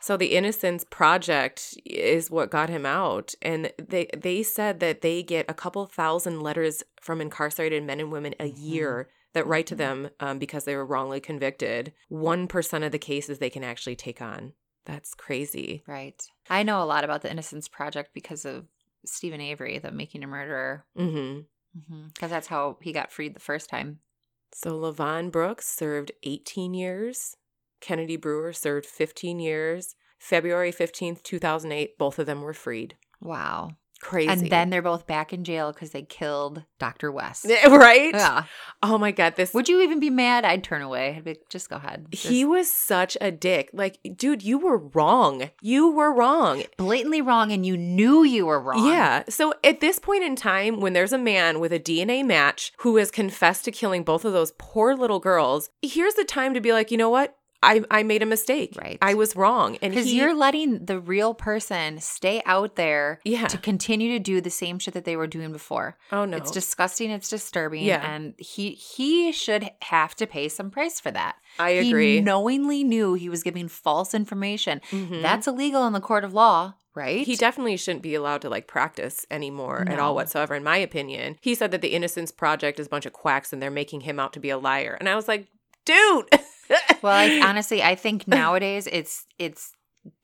So the Innocence Project is what got him out, and they they said that they get a couple thousand letters from incarcerated men and women a Mhm. year that write to Mhm. them um, because they were wrongly convicted. One percent of the cases they can actually take on. That's crazy. Right. I know a lot about the Innocence Project because of Steven Avery, the Making a Murderer, hmm Mm-hmm. because that's how he got freed the first time. So Levon Brooks served 18 years. Kennedy Brewer served 15 years. February 15th, 2008, both of them were freed. Wow. Crazy. And then they're both back in jail because they killed Dr. West. right? Yeah. Oh my God. This Would you even be mad? I'd turn away. I'd be, just go ahead. Just he was such a dick. Like, dude, you were wrong. You were wrong. blatantly wrong, and you knew you were wrong. Yeah. So at this point in time, when there's a man with a DNA match who has confessed to killing both of those poor little girls, here's the time to be like, you know what? I, I made a mistake. Right. I was wrong. And Because you're letting the real person stay out there Yeah. to continue to do the same shit that they were doing before. oh no. It's disgusting. It's disturbing. Yeah. And he he should have to pay some price for that. I agree. He knowingly knew he was giving false information. Mhm. That's illegal in the court of law, right? He definitely shouldn't be allowed to like practice anymore at all whatsoever, in my opinion. He said that the Innocence Project is a bunch of quacks and they're making him out to be a liar. And I was like, dude. well, I, honestly, I think nowadays it's it's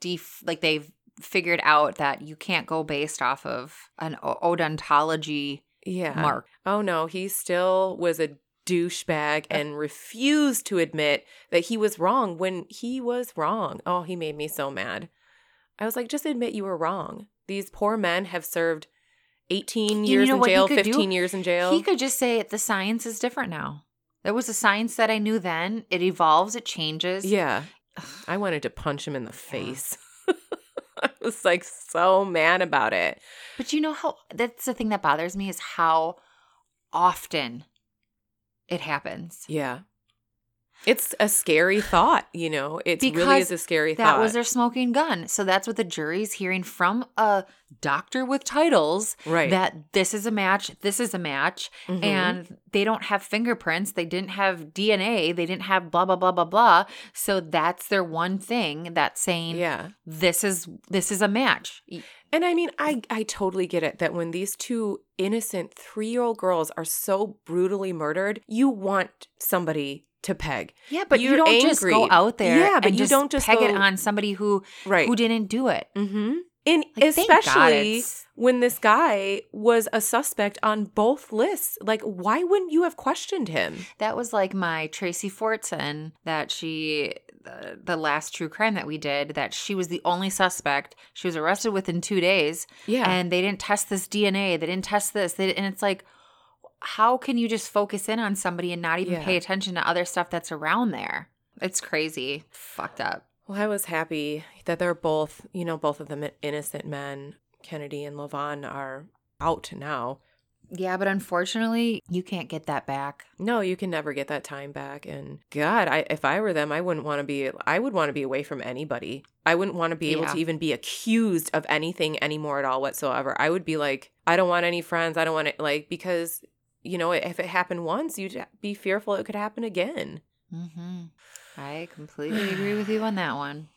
def- like they've figured out that you can't go based off of an odontology yeah. mark. Oh no, he still was a douchebag and refused to admit that he was wrong when he was wrong. Oh, he made me so mad. I was like, just admit you were wrong. These poor men have served 18 You years know in jail, could do? 15 years in jail. He could just say the science is different now. There was a science that I knew then. It evolves, it changes. Yeah. I wanted to punch him in the face. I was like so mad about it. But you know how that's the thing that bothers me is how often it happens. Yeah. It's a scary thought, you know. It really is a scary That thought. That was their smoking gun. So that's what the jury's hearing from a doctor with titles right. that this is a match, this is a match, Mhm. and they don't have fingerprints, they didn't have DNA, they didn't have blah blah blah blah blah. So that's their one thing that's saying yeah. this is this is a match. And I mean, I I totally get it that when these two innocent 3-year-old girls are so brutally murdered, you want somebody to peg. Yeah, but you You're don't just go out there Yeah, but and you don't just peg it on somebody who Right. who didn't do it. Mhm. And Like, especially when this guy was a suspect on both lists. Like why wouldn't you have questioned him? That was like my Tracy Fortson that she the, the last true crime that we did that she was the only suspect. She was arrested within 2 days Yeah. and they didn't test this DNA. They didn't test this. They, and it's like how can you just focus in on somebody and not even Yeah. pay attention to other stuff that's around there? It's crazy. Fucked up. Well, I was happy that they're both, you know, both of them innocent men. Kennedy and Levon are out now. Yeah, but unfortunately, you can't get that back. No, you can never get that time back. And God, I if I were them, I wouldn't want to be. I would want to be away from anybody. I wouldn't want to be able Yeah. to even be accused of anything anymore at all whatsoever. I would be like, I don't want any friends. I don't want to like because you know if it happened once, you'd be fearful it could happen again. Mm-hmm. I completely agree with you on that one.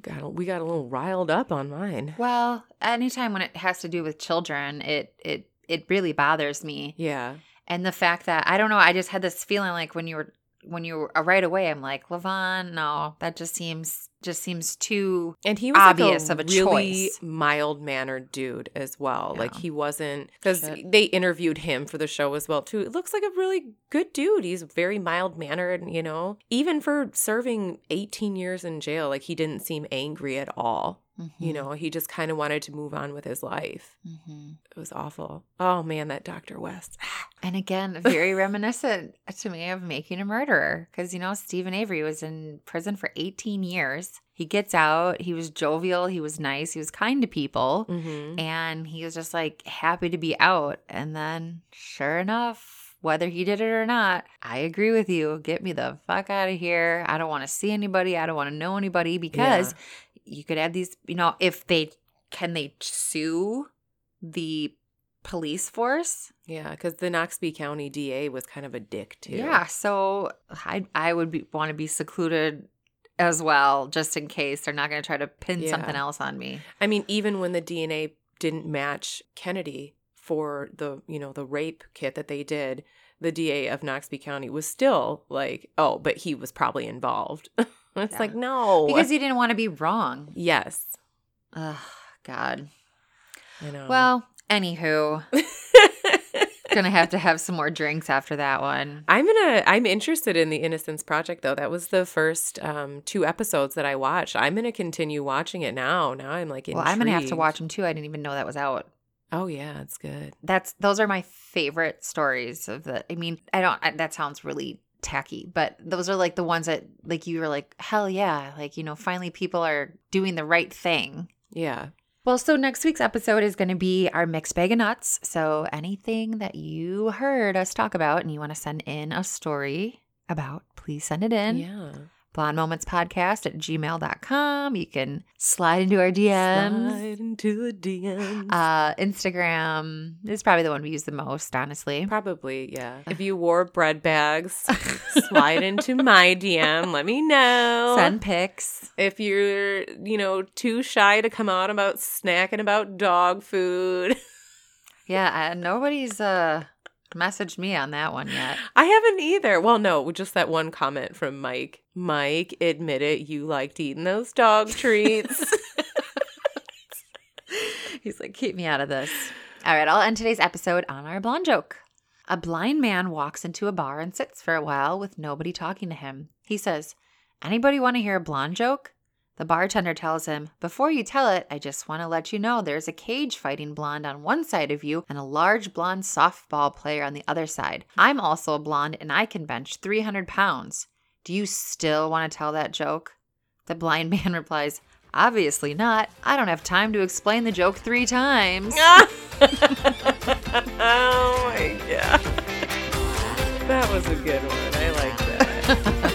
God, we got a little riled up on mine. Well, anytime when it has to do with children, it it it really bothers me. Yeah, And the fact that I don't know, I just had this feeling like when you were when you uh, right away, I'm like, Levon, no, that just seems just seems too And he was obvious like a of a really choice. mild mannered dude as well. Like he wasn't because they interviewed him for the show as well too. It looks like a really good dude. He's very mild mannered, you know. Even for serving 18 years in jail, like he didn't seem angry at all. You know, he just kind of wanted to move on with his life. Mhm. It was awful. Oh man, that Dr. West. And again, very reminiscent to me of making a murderer because, you know, Steven Avery was in prison for 18 years. He gets out, he was jovial, he was nice, he was kind to people, hmm and he was just like happy to be out. And then, sure enough, whether he did it or not, I agree with you. Get me the fuck out of here. I don't want to see anybody. I don't want to know anybody because you could add these, you know, if they can they sue the police force? Yeah, because the Knoxville County DA was kind of a dick too. Yeah, so I I would want to be secluded as well, just in case they're not going to try to pin Yeah. something else on me. I mean, even when the DNA didn't match Kennedy for the, you know, the rape kit that they did, the DA of Knoxville County was still like, oh, but he was probably involved. it's Yeah. like, no. Because he didn't want to be wrong. yes. Ugh, God. I know. Well, anywho, Gonna have to have some more drinks after that one. I'm gonna. I'm interested in the Innocence Project though. That was the first um, two episodes that I watched. I'm gonna continue watching it now. Now I'm like, Well, I'm gonna have to watch them too. I didn't even know that was out. Oh yeah, it's good. That's those are my favorite stories of the. I mean, I don't. I, that sounds really tacky, but those are like the ones that like you were like, hell yeah, like you know, finally people are doing the right thing. Yeah. Well, so next week's episode is going to be our mixed bag of nuts. So anything that you heard us talk about and you want to send in a story about, please send it in. yeah. Blonde Moments Podcast at gmail.com. You can slide into our DMs. Slide into the DMs. Uh, Instagram is probably the one we use the most, honestly. Probably, yeah. If you wore bread bags, slide into my DM. Let me know. Send pics. if you're, you know, too shy to come out about snacking about dog food. Yeah, uh, nobody's uh messaged me on that one yet. I haven't either. Well, no, just that one comment from Mike. Mike, admit it, you liked eating those dog treats. He's like, keep me out of this. All right, I'll end today's episode on our blonde joke. A blind man walks into a bar and sits for a while with nobody talking to him. He says, Anybody want to hear a blonde joke? The bartender tells him, Before you tell it, I just want to let you know there's a cage fighting blonde on one side of you and a large blonde softball player on the other side. I'm also a blonde and I can bench 300 pounds. Do you still want to tell that joke? The blind man replies, Obviously not. I don't have time to explain the joke three times. oh my god. That was a good one. I like that.